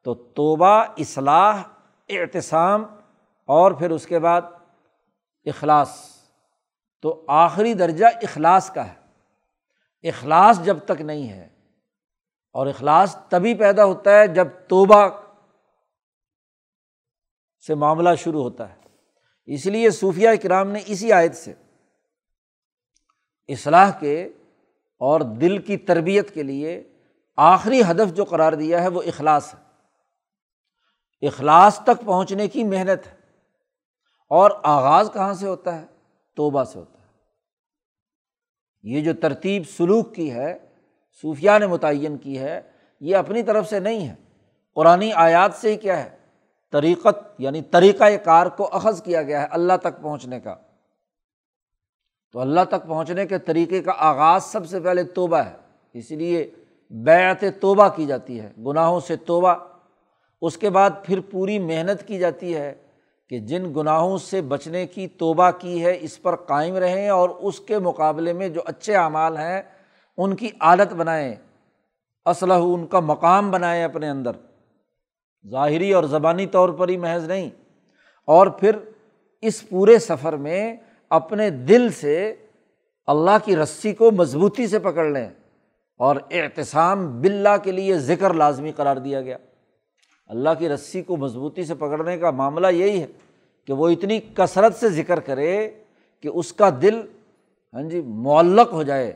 S1: تو توبہ، اصلاح، اعتصام اور پھر اس کے بعد اخلاص۔ تو آخری درجہ اخلاص کا ہے۔ اخلاص جب تک نہیں ہے اور اخلاص تبھی پیدا ہوتا ہے جب توبہ سے معاملہ شروع ہوتا ہے۔ اس لیے صوفیہ اکرام نے اسی آیت سے اصلاح کے اور دل کی تربیت کے لیے آخری ہدف جو قرار دیا ہے وہ اخلاص ہے۔ اخلاص تک پہنچنے کی محنت ہے۔ اور آغاز کہاں سے ہوتا ہے؟ توبہ سے ہوتا ہے۔ یہ جو ترتیب سلوک کی ہے صوفیہ نے متعین کی ہے، یہ اپنی طرف سے نہیں ہے۔ قرآن آیات سے ہی کیا ہے؟ طریقت یعنی طریقۂ کار کو اخذ کیا گیا ہے اللہ تک پہنچنے کا۔ تو اللہ تک پہنچنے کے طریقے کا آغاز سب سے پہلے توبہ ہے۔ اس لیے بیعت توبہ کی جاتی ہے، گناہوں سے توبہ۔ اس کے بعد پھر پوری محنت کی جاتی ہے کہ جن گناہوں سے بچنے کی توبہ کی ہے، اس پر قائم رہیں اور اس کے مقابلے میں جو اچھے اعمال ہیں، ان کی عادت بنائیں۔ اسلح ان کا مقام بنائیں اپنے اندر۔ ظاہری اور زبانی طور پر ہی محض نہیں۔ اور پھر اس پورے سفر میں اپنے دل سے اللہ کی رسی کو مضبوطی سے پکڑ لیں۔ اور احتسام بلّہ کے لیے ذکر لازمی قرار دیا گیا۔ اللہ کی رسی کو مضبوطی سے پکڑنے کا معاملہ یہی ہے کہ وہ اتنی کثرت سے ذکر کرے کہ اس کا دل ہاں جی معلق ہو جائے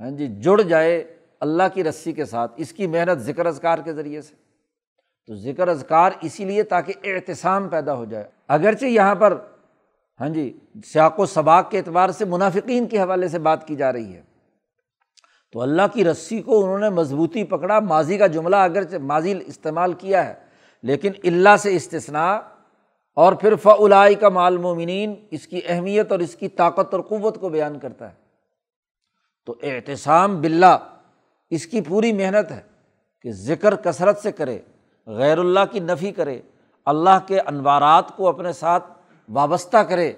S1: ہاں جی جڑ جائے اللہ کی رسی کے ساتھ، اس کی محنت ذکر اذکار کے ذریعے سے۔ تو ذکر اذکار اسی لیے تاکہ احتسام پیدا ہو جائے۔ اگرچہ یہاں پر ہاں جی سیاق و سباق کے اعتبار سے منافقین کے حوالے سے بات کی جا رہی ہے تو اللہ کی رسی کو انہوں نے مضبوطی پکڑا، ماضی کا جملہ اگر ماضی استعمال کیا ہے، لیکن اللہ سے استثنا اور پھر فلائی کا معلومین اس کی اہمیت اور اس کی طاقت اور قوت کو بیان کرتا ہے۔ تو احتسام بلّہ اس کی پوری محنت ہے کہ ذکر کثرت سے کرے، غیر اللہ کی نفی کرے، اللہ کے انوارات کو اپنے ساتھ وابستہ کرے،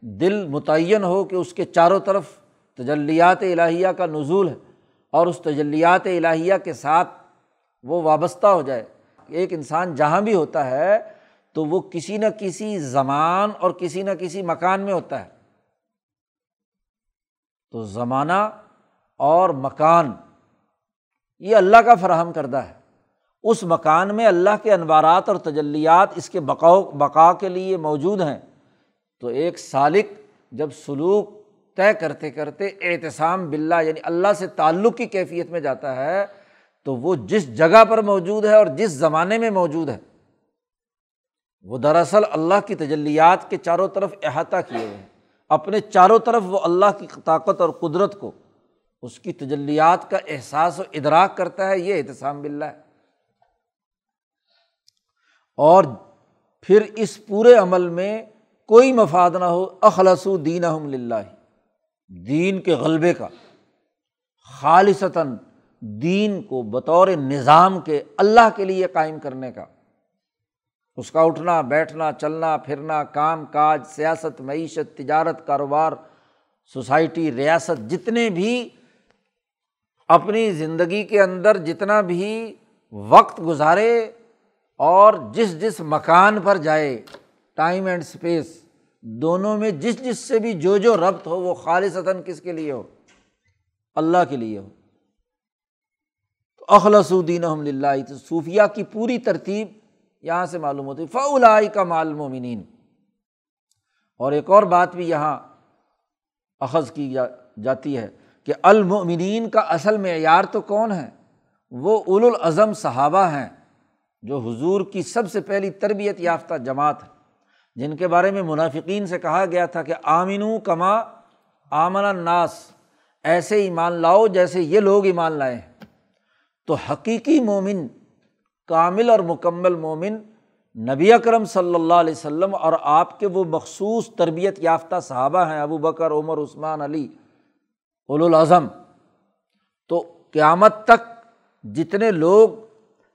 S1: دل متعین ہو کہ اس کے چاروں طرف تجلیات الہیہ کا نزول ہے۔ اور اس تجلیات الہیہ کے ساتھ وہ وابستہ ہو جائے۔ ایک انسان جہاں بھی ہوتا ہے تو وہ کسی نہ کسی زمان اور کسی نہ کسی مکان میں ہوتا ہے۔ تو زمانہ اور مکان، یہ اللہ کا فراہم کردہ ہے۔ اس مکان میں اللہ کے انوارات اور تجلیات اس کے بقاؤ بقا کے لیے موجود ہیں۔ تو ایک سالق جب سلوک طے کرتے کرتے احتسام بلّہ یعنی اللہ سے تعلق کی کیفیت میں جاتا ہے، تو وہ جس جگہ پر موجود ہے اور جس زمانے میں موجود ہے، وہ دراصل اللہ کی تجلیات کے چاروں طرف احاطہ کیے ہوئے ہیں۔ اپنے چاروں طرف وہ اللہ کی طاقت اور قدرت کو اس کی تجلیات کا احساس و ادراک کرتا ہے، یہ احتسام بلّہ ہے۔ اور پھر اس پورے عمل میں کوئی مفاد نہ ہو اخلص دین لاہ دین کے غلبے کا، خالصتاً دین کو بطور نظام کے اللہ کے لیے قائم کرنے کا۔ اس کا اٹھنا، بیٹھنا، چلنا، پھرنا، کام کاج، سیاست، معیشت، تجارت، کاروبار، سوسائٹی، ریاست، جتنے بھی اپنی زندگی کے اندر جتنا بھی وقت گزارے اور جس جس مکان پر جائے ٹائم اینڈ اسپیس دونوں میں جس جس سے بھی جو جو ربط ہو، وہ خالصتاً کس کے لیے ہو؟ اللہ کے لیے ہو۔ تو اخلص الدین الحمد تو صوفیہ کی پوری ترتیب یہاں سے معلوم ہوتی۔ فلائی کا معلومین اور ایک اور بات بھی یہاں اخذ کی جا، جاتی ہے کہ المؤمنین کا اصل معیار تو کون ہے؟ وہ اول الاظم صحابہ ہیں جو حضور کی سب سے پہلی تربیت یافتہ جماعت ہے جن کے بارے میں منافقین سے کہا گیا تھا کہ آمین کما آمن الناس، ایسے ایمان لاؤ جیسے یہ لوگ ایمان لائے ہیں۔ تو حقیقی مومن، کامل اور مکمل مومن نبی اکرم صلی اللہ علیہ وسلم اور آپ کے وہ مخصوص تربیت یافتہ صحابہ ہیں، ابو بکر، عمر، عثمان، علی الاظم تو قیامت تک جتنے لوگ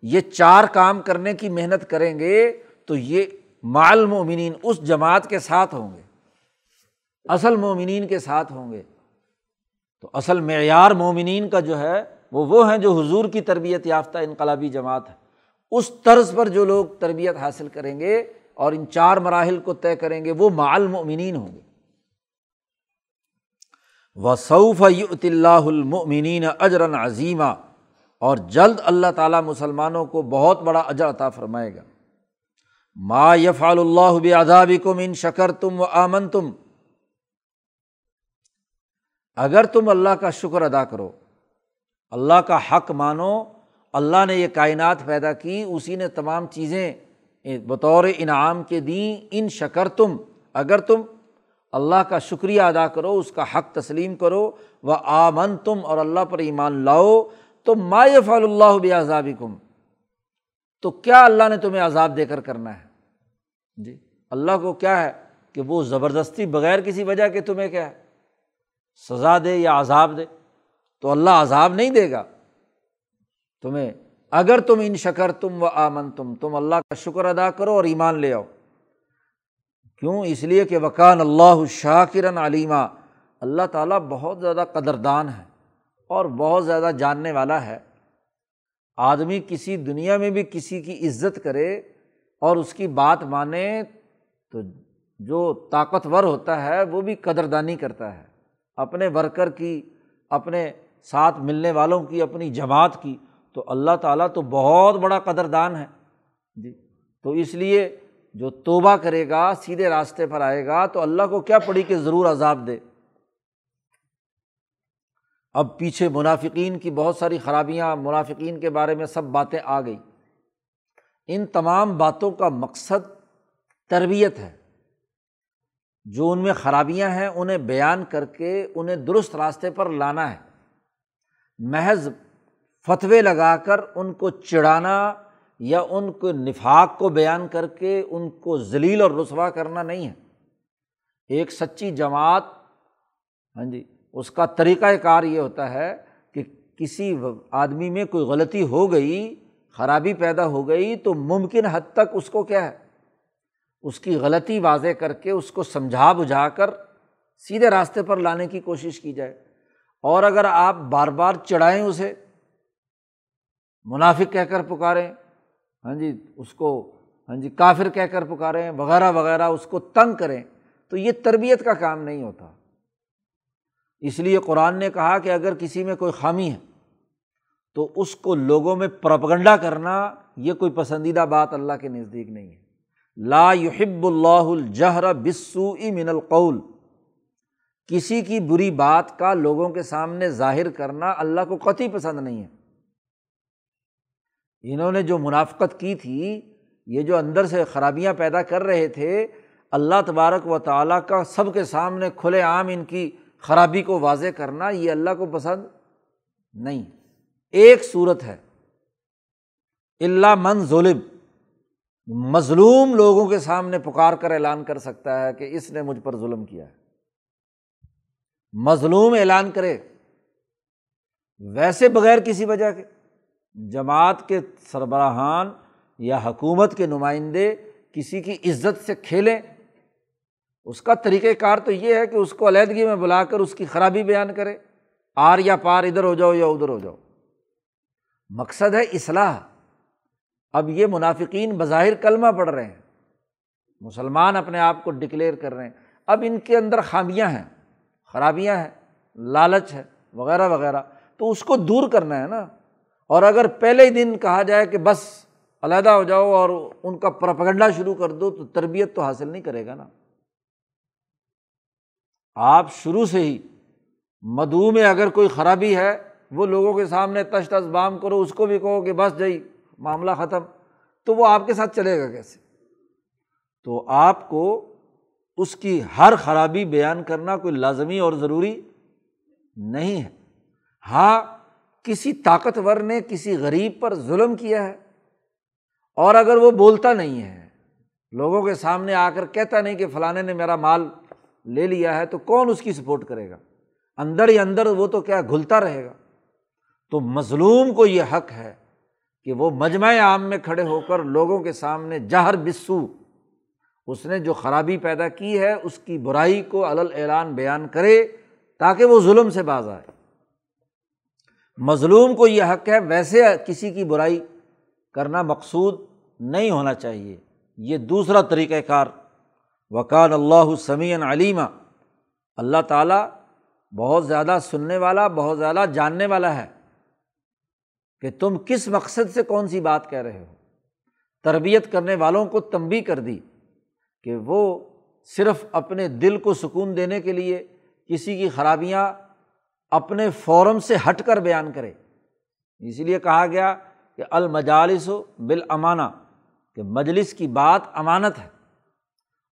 S1: یہ چار کام کرنے کی محنت کریں گے، تو یہ مال مومنین اس جماعت کے ساتھ ہوں گے۔ اصل مومنین کے ساتھ ہوں گے۔ تو اصل معیار مومنین کا جو ہے، وہ وہ ہیں جو حضور کی تربیت یافتہ انقلابی جماعت ہے۔ اس طرز پر جو لوگ تربیت حاصل کریں گے اور ان چار مراحل کو طے کریں گے، وہ مال مومنین ہوں گے۔ وصوف اللہ المنین اجرن عظیمہ اور جلد اللہ تعالیٰ مسلمانوں کو بہت بڑا اجر عطا فرمائے گا۔ ما یف اللہ بذاب کم ان شکر تم و آمن تم اگر تم اللہ کا شکر ادا کرو، اللہ کا حق مانو، اللہ نے یہ کائنات پیدا کی، اسی نے تمام چیزیں بطور انعام کے دیں، ان شکر تم اگر تم اللہ کا شکریہ ادا کرو، اس کا حق تسلیم کرو و آمن تم اور اللہ پر ایمان لاؤ، تو ما یف اللہ بذابی کم تو کیا اللہ نے تمہیں عذاب دے کر کرنا ہے؟ جی۔ اللہ کو کیا ہے کہ وہ زبردستی بغیر کسی وجہ کے تمہیں کیا ہے؟ سزا دے یا عذاب دے۔ تو اللہ عذاب نہیں دے گا۔ تمہیں اگر تم ان شکر تم و آمن تم تم اللہ کا شکر ادا کرو اور ایمان لے آؤ۔ کیوں؟ اس لیے کہ وکان اللہ شاکرن علیمہ اللہ تعالیٰ بہت زیادہ قدردان ہے اور بہت زیادہ جاننے والا ہے۔ آدمی کسی دنیا میں بھی کسی کی عزت کرے اور اس کی بات مانے تو جو طاقتور ہوتا ہے وہ بھی قدردانی کرتا ہے۔ اپنے ورکر کی، اپنے ساتھ ملنے والوں کی، اپنی جماعت کی، تو اللہ تعالیٰ تو بہت بڑا قدردان ہے۔ جی تو اس لیے جو توبہ کرے گا، سیدھے راستے پر آئے گا، تو اللہ کو کیا پڑی کہ ضرور عذاب دے۔ اب پیچھے منافقین کی بہت ساری خرابیاں، منافقین کے بارے میں سب باتیں آ گئی ان تمام باتوں کا مقصد تربیت ہے۔ جو ان میں خرابیاں ہیں، انہیں بیان کر کے انہیں درست راستے پر لانا ہے۔ محض فتوے لگا کر ان کو چڑھانا یا ان کو نفاق کو بیان کر کے ان کو ذلیل اور رسوا کرنا نہیں ہے۔ ایک سچی جماعت ہاں جی اس کا طریقۂ کار یہ ہوتا ہے کہ کسی آدمی میں کوئی غلطی ہو گئی خرابی پیدا ہو گئی تو ممکن حد تک اس کو کیا ہے؟ اس کی غلطی واضح کر کے اس کو سمجھا بجھا کر سیدھے راستے پر لانے کی کوشش کی جائے۔ اور اگر آپ بار بار چڑھائیں اسے، منافق کہہ کر پکاریں ہاں جی اس کو ہاں جی کافر کہہ کر پکاریں، وغیرہ وغیرہ، اس کو تنگ کریں، تو یہ تربیت کا کام نہیں ہوتا۔ اس لیے قرآن نے کہا کہ اگر کسی میں کوئی خامی ہے تو اس کو لوگوں میں پرپگنڈا کرنا یہ کوئی پسندیدہ بات اللہ کے نزدیک نہیں ہے۔ لا یحب اللہ الجہر بسو من القول۔ کسی کی بری بات کا لوگوں کے سامنے ظاہر کرنا اللہ کو قطعی پسند نہیں ہے۔ انہوں نے جو منافقت کی تھی، یہ جو اندر سے خرابیاں پیدا کر رہے تھے، اللہ تبارک و تعالیٰ کا سب کے سامنے کھلے عام ان کی خرابی کو واضح کرنا یہ اللہ کو پسند نہیں۔ ایک صورت ہے۔ اللہ من ظلم۔ مظلوم لوگوں کے سامنے پکار کر اعلان کر سکتا ہے کہ اس نے مجھ پر ظلم کیا ہے۔ مظلوم اعلان کرے۔ ویسے بغیر کسی وجہ کے۔ جماعت کے سربراہان یا حکومت کے نمائندے کسی کی عزت سے کھیلیں۔ اس کا طریقۂ کار تو یہ ہے کہ اس کو علیحدگی میں بلا کر اس کی خرابی بیان کرے۔ آر یا پار ادھر ہو جاؤ یا ادھر ہو جاؤ۔ مقصد ہے اصلاح۔ اب یہ منافقین بظاہر کلمہ پڑھ رہے ہیں۔ مسلمان اپنے آپ کو ڈکلیئر کر رہے ہیں۔ اب ان کے اندر خامیاں ہیں، خرابیاں ہیں، لالچ ہے، وغیرہ وغیرہ۔ تو اس کو دور کرنا ہے نا۔ اور اگر پہلے ہی دن کہا جائے کہ بس علیحدہ ہو جاؤ اور ان کا پرپگنڈا شروع کر دو، تو تربیت تو حاصل نہیں کرے گا نا۔ آپ شروع سے ہی مدعو میں اگر کوئی خرابی ہے وہ لوگوں کے سامنے تش تش بام کرو، اس کو بھی کہو کہ بس جائی، معاملہ ختم۔ تو وہ آپ کے ساتھ چلے گا کیسے؟ تو آپ کو اس کی ہر خرابی بیان کرنا کوئی لازمی اور ضروری نہیں ہے۔ ہاں کسی طاقتور نے کسی غریب پر ظلم کیا ہے اور اگر وہ بولتا نہیں ہے، لوگوں کے سامنے آ کر کہتا نہیں کہ فلانے نے میرا مال لے لیا ہے، تو کون اس کی سپورٹ کرے گا؟ اندر ہی اندر وہ تو کیا گھلتا رہے گا؟ تو مظلوم کو یہ حق ہے کہ وہ مجمع عام میں کھڑے ہو کر لوگوں کے سامنے جہر بسو۔ اس نے جو خرابی پیدا کی ہے، اس کی برائی کو اعلان بیان کرے تاکہ وہ ظلم سے باز آئے۔ مظلوم کو یہ حق ہے، ویسے کسی کی برائی کرنا مقصود نہیں ہونا چاہیے۔ یہ دوسرا طریقۂ کار۔ وکال اللہ سمیع علیمہ اللہ تعالیٰ بہت زیادہ سننے والا، بہت زیادہ جاننے والا ہے۔ کہ تم کس مقصد سے کون سی بات کہہ رہے ہو؟ تربیت کرنے والوں کو تنبی کر دی کہ وہ صرف اپنے دل کو سکون دینے کے لیے کسی کی خرابیاں اپنے فورم سے ہٹ کر بیان کرے۔ اسی لیے کہا گیا کہ المجالس و بالامانہ، کہ مجلس کی بات امانت ہے۔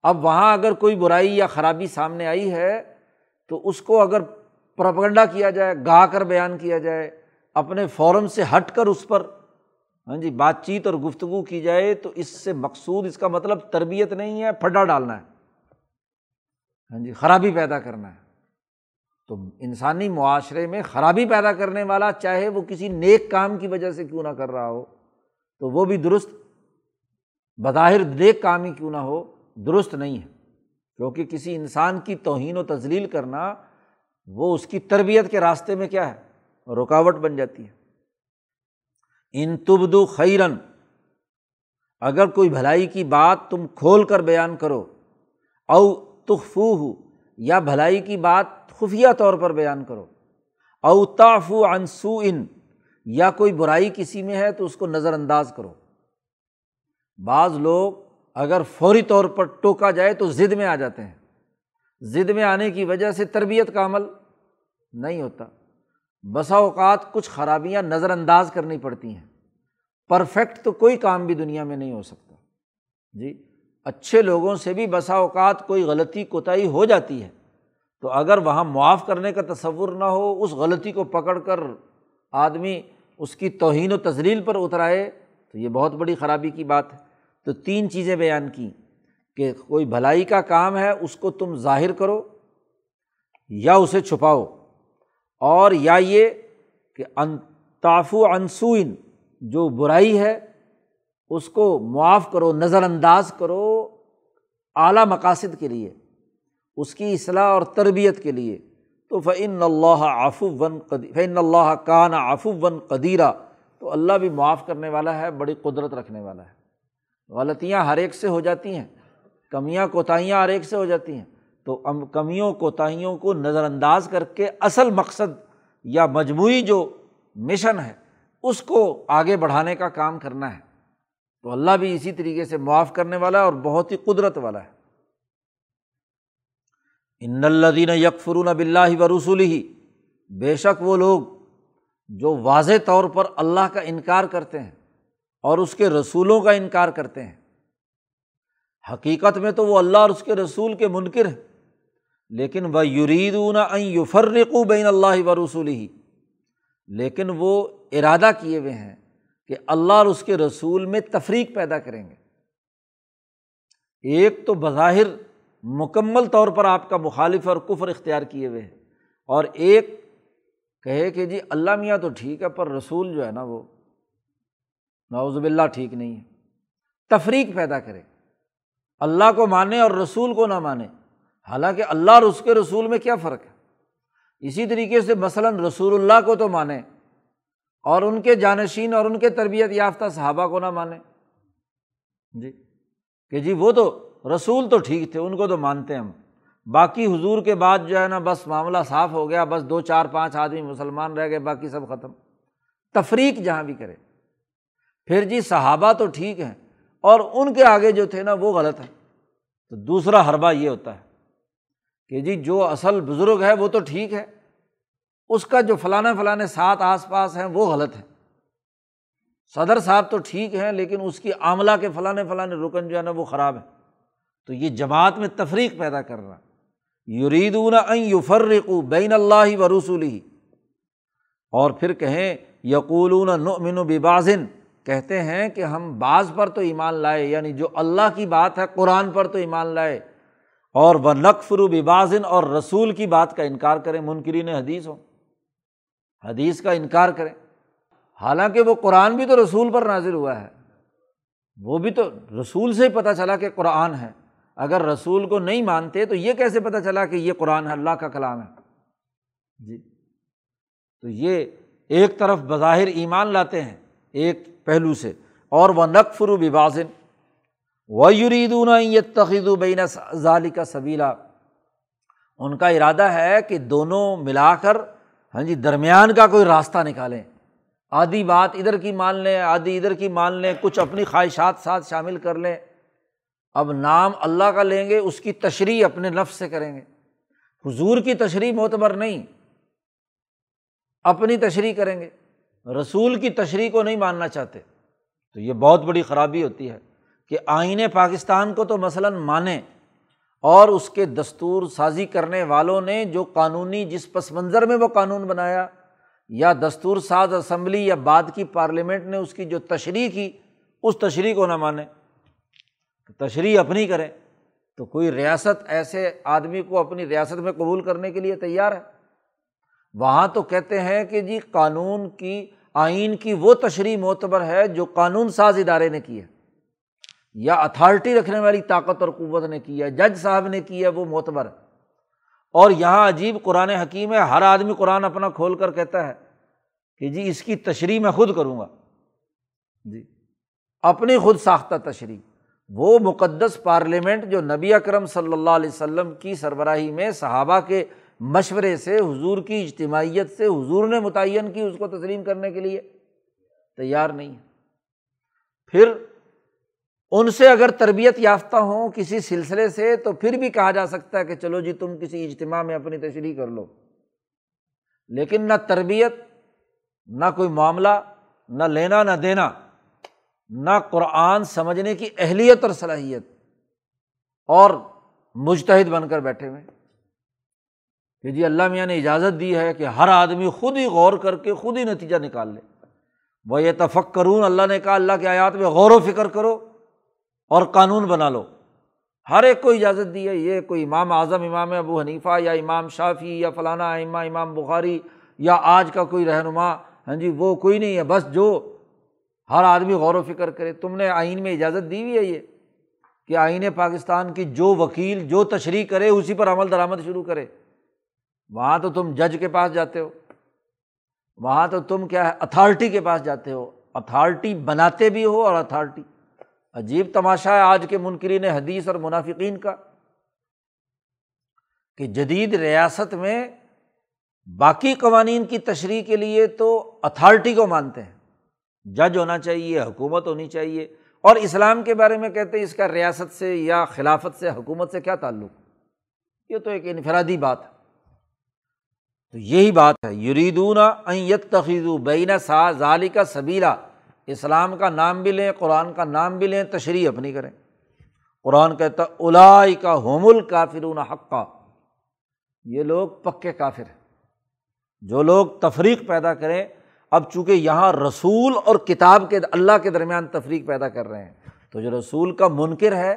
S1: اب وہاں اگر کوئی برائی یا خرابی سامنے آئی ہے تو اس کو اگر پروپگنڈا کیا جائے گا کر بیان کیا جائے اپنے فورم سے ہٹ کر اس پر۔ ہاں جی بات چیت اور گفتگو کی جائے تو اس سے مقصود، اس کا مطلب تربیت نہیں ہے، پھڈا ڈالنا ہے۔ ہاں جی خرابی پیدا کرنا ہے۔ تو انسانی معاشرے میں خرابی پیدا کرنے والا چاہے وہ کسی نیک کام کی وجہ سے کیوں نہ کر رہا ہو، تو وہ بھی درست۔ بظاہر نیک کام ہی کیوں نہ ہو، درست نہیں ہے۔ کیونکہ کسی انسان کی توہین و تزلیل کرنا، وہ اس کی تربیت کے راستے میں کیا ہے؟ رکاوٹ بن جاتی ہے۔ ان تبدو خیرن اگر کوئی بھلائی کی بات تم کھول کر بیان کرو، او تخفو ہو یا بھلائی کی بات خفیہ طور پر بیان کرو، او تافو انسو ان یا کوئی برائی کسی میں ہے تو اس کو نظر انداز کرو۔ بعض لوگ اگر فوری طور پر ٹوکا جائے تو ضد میں آ جاتے ہیں۔ ضد میں آنے کی وجہ سے تربیت کا عمل نہیں ہوتا۔ بسا اوقات کچھ خرابیاں نظر انداز کرنی پڑتی ہیں۔ پرفیکٹ تو کوئی کام بھی دنیا میں نہیں ہو سکتا۔ جی اچھے لوگوں سے بھی بسا اوقات کوئی غلطی کوتاہی ہو جاتی ہے۔ تو اگر وہاں معاف کرنے کا تصور نہ ہو، اس غلطی کو پکڑ کر آدمی اس کی توہین و تزلیل پر اترائے، تو یہ بہت بڑی خرابی کی بات ہے۔ تو تین چیزیں بیان کیں کہ کوئی بھلائی کا کام ہے، اس کو تم ظاہر کرو یا اسے چھپاؤ۔ اور یا یہ کہ تافو انسوئن جو برائی ہے، اس کو معاف کرو، نظر انداز کرو اعلیٰ مقاصد کے لیے، اس کی اصلاح اور تربیت کے لیے۔ تو فعن اللہ آفو ون فعن اللہ کان آفو ون قدیرہ تو اللہ بھی معاف کرنے والا ہے، بڑی قدرت رکھنے والا ہے۔ غلطیاں ہر ایک سے ہو جاتی ہیں، کمیاں کوتاہیاں ہر ایک سے ہو جاتی ہیں۔ تو کمیوں کوتاہیوں کو نظر انداز کر کے اصل مقصد یا مجموعی جو مشن ہے، اس کو آگے بڑھانے کا کام کرنا ہے۔ تو اللہ بھی اسی طریقے سے معاف کرنے والا ہے اور بہت ہی قدرت والا ہے۔ ان الدین یکفرون بلّہ و رسول ہی بے شک وہ لوگ جو واضح طور پر اللہ کا انکار کرتے ہیں اور اس کے رسولوں کا انکار کرتے ہیں۔ حقیقت میں تو وہ اللہ اور اس کے رسول کے منکر ہیں۔ لیکن وہ یریدون یفرقو بین اللہ و رسول ہی لیکن وہ ارادہ کیے ہوئے ہیں کہ اللہ اور اس کے رسول میں تفریق پیدا کریں گے۔ ایک تو بظاہر مکمل طور پر آپ کا مخالف اور کفر اختیار کیے ہوئے ہیں۔ اور ایک کہے کہ جی اللہ میاں تو ٹھیک ہے، پر رسول جو ہے نا وہ نوزب اللہ ٹھیک نہیں ہے۔ تفریق پیدا کرے۔ اللہ کو مانے اور رسول کو نہ مانے۔ حالانکہ اللہ اور اس کے رسول میں کیا فرق ہے؟ اسی طریقے سے مثلاً رسول اللہ کو تو مانے، اور ان کے جانشین اور ان کے تربیت یافتہ صحابہ کو نہ مانے۔ جی کہ جی وہ تو رسول تو ٹھیک تھے، ان کو تو مانتے ہیں ہم۔ باقی حضور کے بعد جو ہے نا، بس معاملہ صاف ہو گیا، بس دو، چار، پانچ آدمی مسلمان رہ گئے، باقی سب ختم۔ تفریق جہاں بھی کرے۔ پھر جی صحابہ تو ٹھیک ہیں، اور ان کے آگے جو تھے نا، وہ غلط ہے تو دوسرا حربہ یہ ہوتا ہے۔ کہ جی جو اصل بزرگ ہے وہ تو ٹھیک ہے، اس کا جو فلاں فلاں ساتھ آس پاس ہیں وہ غلط ہے صدر صاحب تو ٹھیک ہیں، لیکن اس کی عملہ کے فلاں فلاں رکن جو ہے نا وہ خراب ہے تو یہ جماعت میں تفریق پیدا کر رہا۔ یریدون یفرقو بین اللہ و رسول ہی اور پھر کہیں، یقولون نؤمن ببازن کہتے ہیں کہ ہم بعض پر تو ایمان لائے یعنی جو اللہ کی بات ہے قرآن پر تو ایمان لائے۔ اور وہ نقفر و ببازن اور رسول کی بات کا انکار کریں، منکرین حدیث ہو حدیث کا انکار کریں۔ حالانکہ وہ قرآن بھی تو رسول پر نازل ہوا ہے۔ وہ بھی تو رسول سے ہی پتہ چلا کہ قرآن ہے۔ اگر رسول کو نہیں مانتے تو یہ کیسے پتہ چلا کہ یہ قرآن ہے؟ اللہ کا کلام ہے۔ جی۔ تو یہ ایک طرف بظاہر ایمان لاتے ہیں، ایک پہلو سے۔ اور وہ نقفر و ببازن و یریدون یہ بین ظالی کا سبیلا ان کا ارادہ ہے کہ دونوں ملا کر ہاں جی درمیان کا کوئی راستہ نکالیں۔ آدھی بات ادھر کی مان لیں، آدھی ادھر کی مان لیں، کچھ اپنی خواہشات ساتھ شامل کر لیں۔ اب نام اللہ کا لیں گے، اس کی تشریح اپنے نفس سے کریں گے۔ حضور کی تشریح معتبر نہیں، اپنی تشریح کریں گے۔ رسول کی تشریح کو نہیں ماننا چاہتے۔ تو یہ بہت بڑی خرابی ہوتی ہے۔ کہ آئین پاکستان کو تو مثلاً مانیں اور اس کے دستور سازی کرنے والوں نے جو قانونی جس پس منظر میں وہ قانون بنایا یا دستور ساز اسمبلی یا بعد کی پارلیمنٹ نے اس کی جو تشریح کی، اس تشریح کو نہ مانے۔ تشریح اپنی کریں تو کوئی ریاست ایسے آدمی کو اپنی ریاست میں قبول کرنے کے لیے تیار ہے؟ وہاں تو کہتے ہیں کہ جی قانون کی، آئین کی وہ تشریح معتبر ہے جو قانون ساز ادارے نے کی ہے۔ یا اتھارٹی رکھنے والی طاقت اور قوت نے کی ہے، جج صاحب نے کی ہے، وہ معتبر ہے۔ اور یہاں عجیب قرآن حکیم ہے، ہر آدمی قرآن اپنا کھول کر کہتا ہے کہ جی اس کی تشریح میں خود کروں گا۔ جی اپنی خود ساختہ تشریح۔ وہ مقدس پارلیمنٹ جو نبی اکرم صلی اللہ علیہ وسلم کی سربراہی میں صحابہ کے مشورے سے، حضور کی اجتماعیت سے، حضور نے متعین کی اس کو تسلیم کرنے کے لیے تیار نہیں ہے۔ پھر ان سے اگر تربیت یافتہ ہوں کسی سلسلے سے تو پھر بھی کہا جا سکتا ہے کہ چلو جی تم کسی اجتماع میں اپنی تشریح کر لو۔ لیکن نہ تربیت، نہ کوئی معاملہ، نہ لینا، نہ دینا، نہ قرآن سمجھنے کی اہلیت اور صلاحیت۔ اور مجتحد بن کر بیٹھے ہوئے۔ کہ جی اللہ میاں نے اجازت دی ہے کہ ہر آدمی خود ہی غور کر کے خود ہی نتیجہ نکال لے۔ وہ یہ تفق کرون اللہ نے کہا اللہ کے آیات میں غور و فکر کرو۔ اور قانون بنا لو۔ ہر ایک کو اجازت دی ہے، یہ کوئی امام اعظم، امام ابو حنیفہ یا امام شافی یا فلانا امام امام بخاری یا آج کا کوئی رہنما ہاں جی وہ کوئی نہیں ہے۔ بس جو ہر آدمی غور و فکر کرے، تم نے آئین میں اجازت دی ہوئی ہے یہ کہ آئین پاکستان کی جو وکیل، جو تشریح کرے، اسی پر عمل درآمد شروع کرے۔ وہاں تو تم جج کے پاس جاتے ہو۔ وہاں تو تم کیا ہے اتھارٹی کے پاس جاتے ہو۔ اتھارٹی بناتے بھی ہو اور اتھارٹی عجیب تماشا ہے آج کے منکرین حدیث اور منافقین کا کہ جدید ریاست میں باقی قوانین کی تشریح کے لیے تو اتھارٹی کو مانتے ہیں۔ جج ہونا چاہیے، حکومت ہونی چاہیے۔ اور اسلام کے بارے میں کہتے ہیں اس کا ریاست سے یا خلافت سے، حکومت سے کیا تعلق؟ یہ تو ایک انفرادی بات ہے۔ تو یہی بات ہے۔ یریدون یت تخیض بین سا ظالی کا سبیلا۔ اسلام کا نام بھی لیں، قرآن کا نام بھی لیں تشریح اپنی کریں۔ قرآن کہتا الا کا ہوم الکافرون حقہ یہ لوگ پکے کافر ہیں۔ جو لوگ تفریق پیدا کریں، اب چونکہ یہاں رسول اور کتاب کے، اللہ کے درمیان تفریق پیدا کر رہے ہیں، تو جو رسول کا منکر ہے،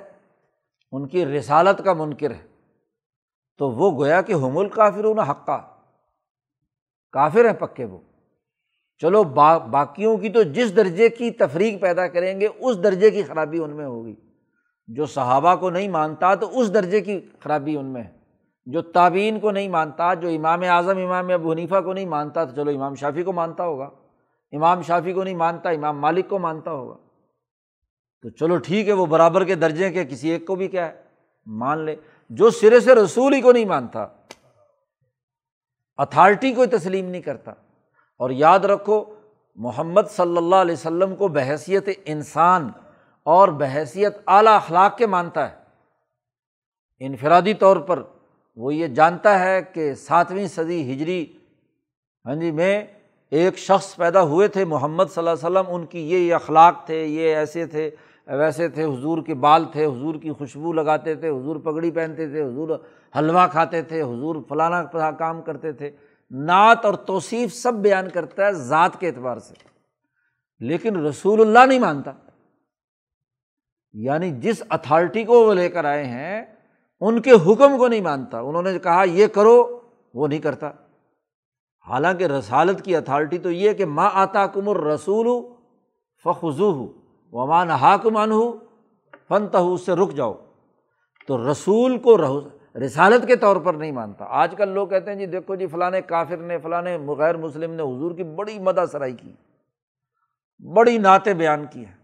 S1: ان کی رسالت کا منکر ہے، تو وہ گویا کہ حم الکافرون حقہ کافر ہیں پکے وہ۔ چلو با، باقیوں کی تو جس درجے کی تفریق پیدا کریں گے، اس درجے کی خرابی ان میں ہوگی۔ جو صحابہ کو نہیں مانتا تو اس درجے کی خرابی ان میں ہے۔ جو تعبین کو نہیں مانتا، جو امام اعظم، امام ابو حنیفہ کو نہیں مانتا تو چلو امام شافی کو مانتا ہوگا۔ امام شافی کو نہیں مانتا، امام مالک کو مانتا ہوگا۔ تو چلو ٹھیک ہے، وہ برابر کے درجے کے، کسی ایک کو بھی کیا ہے؟ مان لے۔ جو سرے سے رسول ہی کو نہیں مانتا، اتھارٹی کو تسلیم نہیں کرتا۔ اور یاد رکھو، محمد صلی اللہ علیہ وسلم کو بحیثیت انسان اور بحیثیت اعلیٰ اخلاق کے مانتا ہے۔ انفرادی طور پر وہ یہ جانتا ہے کہ ساتویں صدی ہجری ہاں جی میں ایک شخص پیدا ہوئے تھے، محمد صلی اللہ علیہ وسلم، ان کی یہ اخلاق تھے، یہ ایسے تھے، ویسے تھے، حضور کے بال تھے، حضور کی خوشبو لگاتے تھے، حضور پگڑی پہنتے تھے، حضور حلوہ کھاتے تھے، حضور فلانا کام کرتے تھے۔ نعت اور توصیف سب بیان کرتا ہے ذات کے اعتبار سے۔ لیکن رسول اللہ نہیں مانتا۔ یعنی جس اتھارٹی کو وہ لے کر آئے ہیں، ان کے حکم کو نہیں مانتا۔ انہوں نے کہا، یہ کرو، وہ نہیں کرتا۔ حالانکہ رسالت کی اتھارٹی تو یہ کہ ماں آتا کم الرسول فخو ہو وہ ماں نہا کمان ہو فن تہ اس سے رک جاؤ۔ تو رسول کو رہو۔ رسالت کے طور پر نہیں مانتا۔ آج کل لوگ کہتے ہیں جی دیکھو جی فلاں کافر نے فلاں غیر مسلم نے حضور کی بڑی مدہ سرائی کی، بڑی نعتیں بیان کی ہے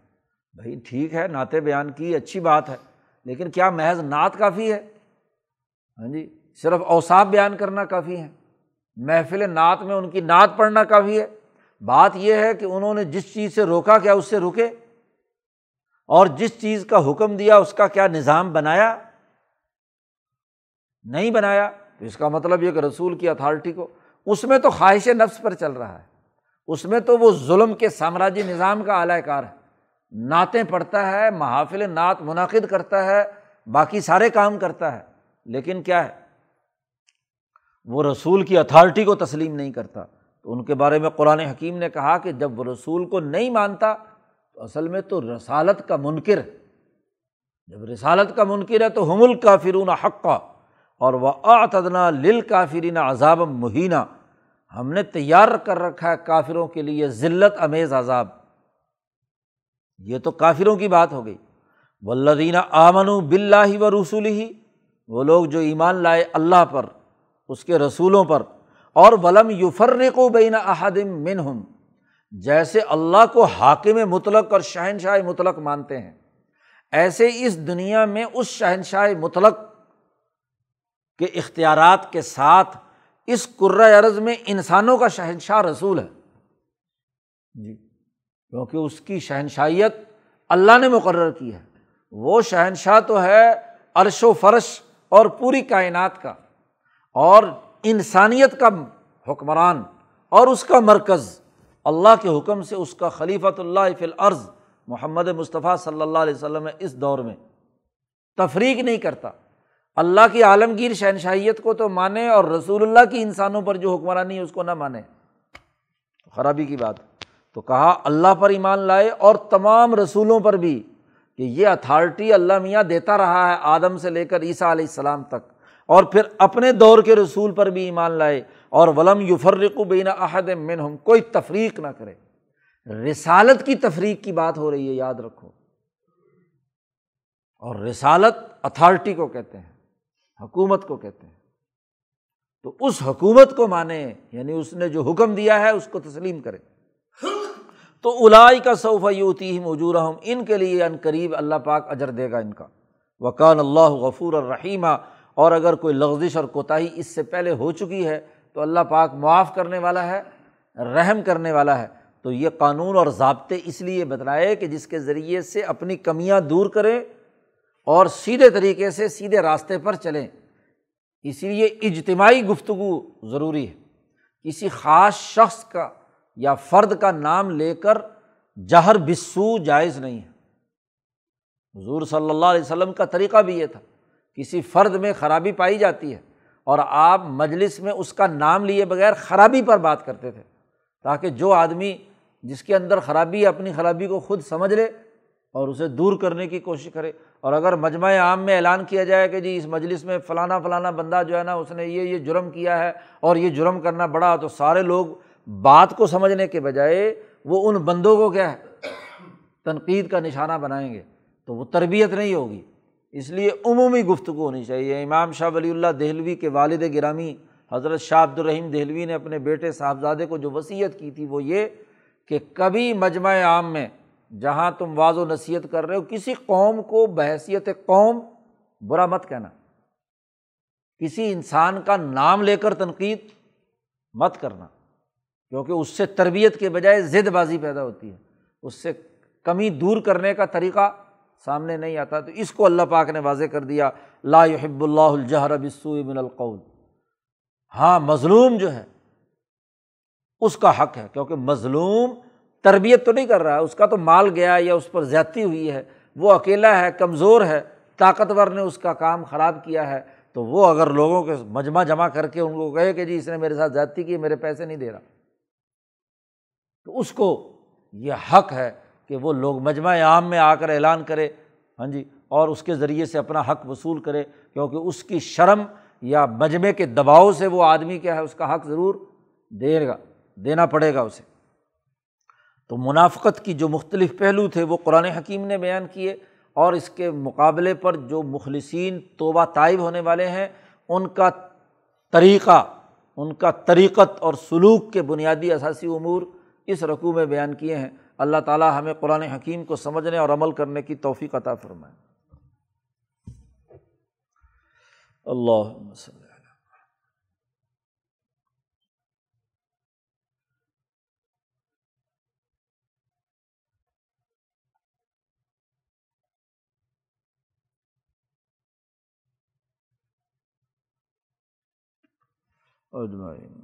S1: بھائی ٹھیک ہے، نعتیں بیان کی، اچھی بات ہے، لیکن کیا محض نعت کافی ہے؟ ہاں جی صرف اوساف بیان کرنا کافی ہے، محفل نعت میں ان کی نعت پڑھنا کافی ہے۔ بات یہ ہے کہ انہوں نے جس چیز سے روکا، کیا اس سے رکے اور جس چیز کا حکم دیا، اس کا کیا نظام بنایا؟ نہیں بنایا تو اس کا مطلب یہ کہ رسول کی اتھارٹی کو اس میں تو خواہش نفس پر چل رہا ہے، اس میں تو وہ ظلم کے سامراجی نظام کا اعلی کار ہے۔ نعتیں پڑھتا ہے، محافل نعت منعقد کرتا ہے، باقی سارے کام کرتا ہے۔ لیکن کیا ہے؟ وہ رسول کی اتھارٹی کو تسلیم نہیں کرتا۔ تو ان کے بارے میں قرآن حکیم نے کہا کہ جب وہ رسول کو نہیں مانتا، تو اصل میں تو رسالت کا منکر ہے۔ جب رسالت کا منکر ہے تو حمل کا فرون حقہ اور وہ آتدنا لل کافرین عذاب مہینہ ہم نے تیار کر رکھا ہے کافروں کے لیے ذلت، امیز، عذاب۔ یہ تو کافروں کی بات ہو گئی۔ ولدینہ آمن و بلّہ و رسول ہی وہ لوگ جو ایمان لائے اللہ پر، اس کے رسولوں پر۔ اور ولم یوفرق و بین احدم من ہم جیسے اللہ کو حاکم مطلق اور شہنشاہ مطلق مانتے ہیں، ایسے اس دنیا میں اس شہنشاہ مطلق کے اختیارات کے ساتھ اس عرض میں انسانوں کا شہنشاہ رسول ہے۔ جی کیونکہ اس کی شہنشائیت اللہ نے مقرر کی ہے۔ وہ شہنشاہ تو ہے عرش و فرش اور پوری کائنات کا، اور انسانیت کا حکمران اور اس کا مرکز۔ اللہ کے حکم سے اس کا خلیفۃ اللہ فی العرض محمد مصطفیٰ صلی اللہ علیہ وسلم اس دور میں۔ تفریق نہیں کرتا۔ اللہ کی عالمگیر شہنشاہیت کو تو مانے اور رسول اللہ کی انسانوں پر جو حکمرانی ہے اس کو نہ مانے۔ خرابی کی بات۔ تو کہا، اللہ پر ایمان لائے اور تمام رسولوں پر بھی کہ یہ اتھارٹی اللہ میاں دیتا رہا ہے آدم سے لے کر عیسیٰ علیہ السلام تک۔ اور پھر اپنے دور کے رسول پر بھی ایمان لائے اور ولم یفرق بین عہد من ہم کوئی تفریق نہ کرے۔ رسالت کی تفریق کی بات ہو رہی ہے، یاد رکھو۔ اور رسالت اتھارٹی کو کہتے ہیں۔ حکومت کو کہتے ہیں۔ تو اس حکومت کو مانے یعنی اس نے جو حکم دیا ہے، اس کو تسلیم کرے۔ تو الائی کا صوفہ یوتی موجود ہوں ان کے لیے ان قریب اللہ پاک اجر دے گا ان کا۔ وکان اللہ غفور الرحیمہ اور اگر کوئی لغزش اور کوتاہی اس سے پہلے ہو چکی ہے، تو اللہ پاک معاف کرنے والا ہے، رحم کرنے والا ہے۔ تو یہ قانون اور ضابطے اس لیے بتلائے کہ جس کے ذریعے سے اپنی کمیاں دور کریں اور سیدھے طریقے سے سیدھے راستے پر چلیں۔ اسی لیے اجتماعی گفتگو ضروری ہے۔ کسی خاص شخص کا یا فرد کا نام لے کر جہر بسو جائز نہیں ہے۔ حضور صلی اللہ علیہ وسلم کا طریقہ بھی یہ تھا۔ کسی فرد میں خرابی پائی جاتی ہے اور آپ مجلس میں اس کا نام لیے بغیر خرابی پر بات کرتے تھے، تاکہ جو آدمی جس کے اندر خرابی ہے، اپنی خرابی کو خود سمجھ لے اور اسے دور کرنے کی کوشش کرے۔ اور اگر مجمع عام میں اعلان کیا جائے کہ جی اس مجلس میں فلانا فلانا بندہ جو ہے نا اس نے یہ یہ جرم کیا ہے اور یہ جرم کرنا بڑا تو سارے لوگ بات کو سمجھنے کے بجائے وہ ان بندوں کو کیا ہے، تنقید کا نشانہ بنائیں گے۔ تو وہ تربیت نہیں ہوگی۔ اس لیے عمومی گفتگو ہونی چاہیے۔ امام شاہ ولی اللہ دہلوی کے والد گرامی حضرت شاہ عبد الرحیم دہلوی نے اپنے بیٹے صاحبزادے کو جو وصیت کی تھی وہ یہ کہ کبھی مجمع عام میں جہاں تم واض و نصیحت کر رہے ہو، کسی قوم کو بحثیت قوم برا مت کہنا۔ کسی انسان کا نام لے کر تنقید مت کرنا، کیونکہ اس سے تربیت کے بجائے زد بازی پیدا ہوتی ہے۔ اس سے کمی دور کرنے کا طریقہ سامنے نہیں آتا، تو اس کو اللہ پاک نے واضح کر دیا، لا يحب اللہ الجہر بسو من القول۔ ہاں مظلوم جو ہے، اس کا حق ہے، کیونکہ مظلوم تربیت تو نہیں کر رہا ہے اس کا تو مال گیا یا اس پر زیادتی ہوئی ہے، وہ اکیلا ہے، کمزور ہے، طاقتور نے اس کا کام خراب کیا ہے، تو وہ اگر لوگوں کے مجمع جمع کر کے ان کو کہے کہ جی اس نے میرے ساتھ زیادتی کی، میرے پیسے نہیں دے رہا۔ تو اس کو یہ حق ہے کہ وہ لوگ مجمع عام میں آ کر اعلان کرے ہاں جی اور اس کے ذریعے سے اپنا حق وصول کرے، کیونکہ اس کی شرم یا مجمے کے دباؤ سے وہ آدمی کیا ہے، اس کا حق ضرور دے گا، دینا پڑے گا اسے۔ تو منافقت کی جو مختلف پہلو تھے وہ قرآن حکیم نے بیان کیے اور اس کے مقابلے پر جو مخلصین توبہ طائب ہونے والے ہیں، ان کا طریقہ، ان کا طریقت اور سلوک کے بنیادی اثاثی امور اس رقوع میں بیان کیے ہیں۔ اللہ تعالیٰ ہمیں قرآن حکیم کو سمجھنے اور عمل کرنے کی توفیق عطا فرمائے۔ اللہ اجمعین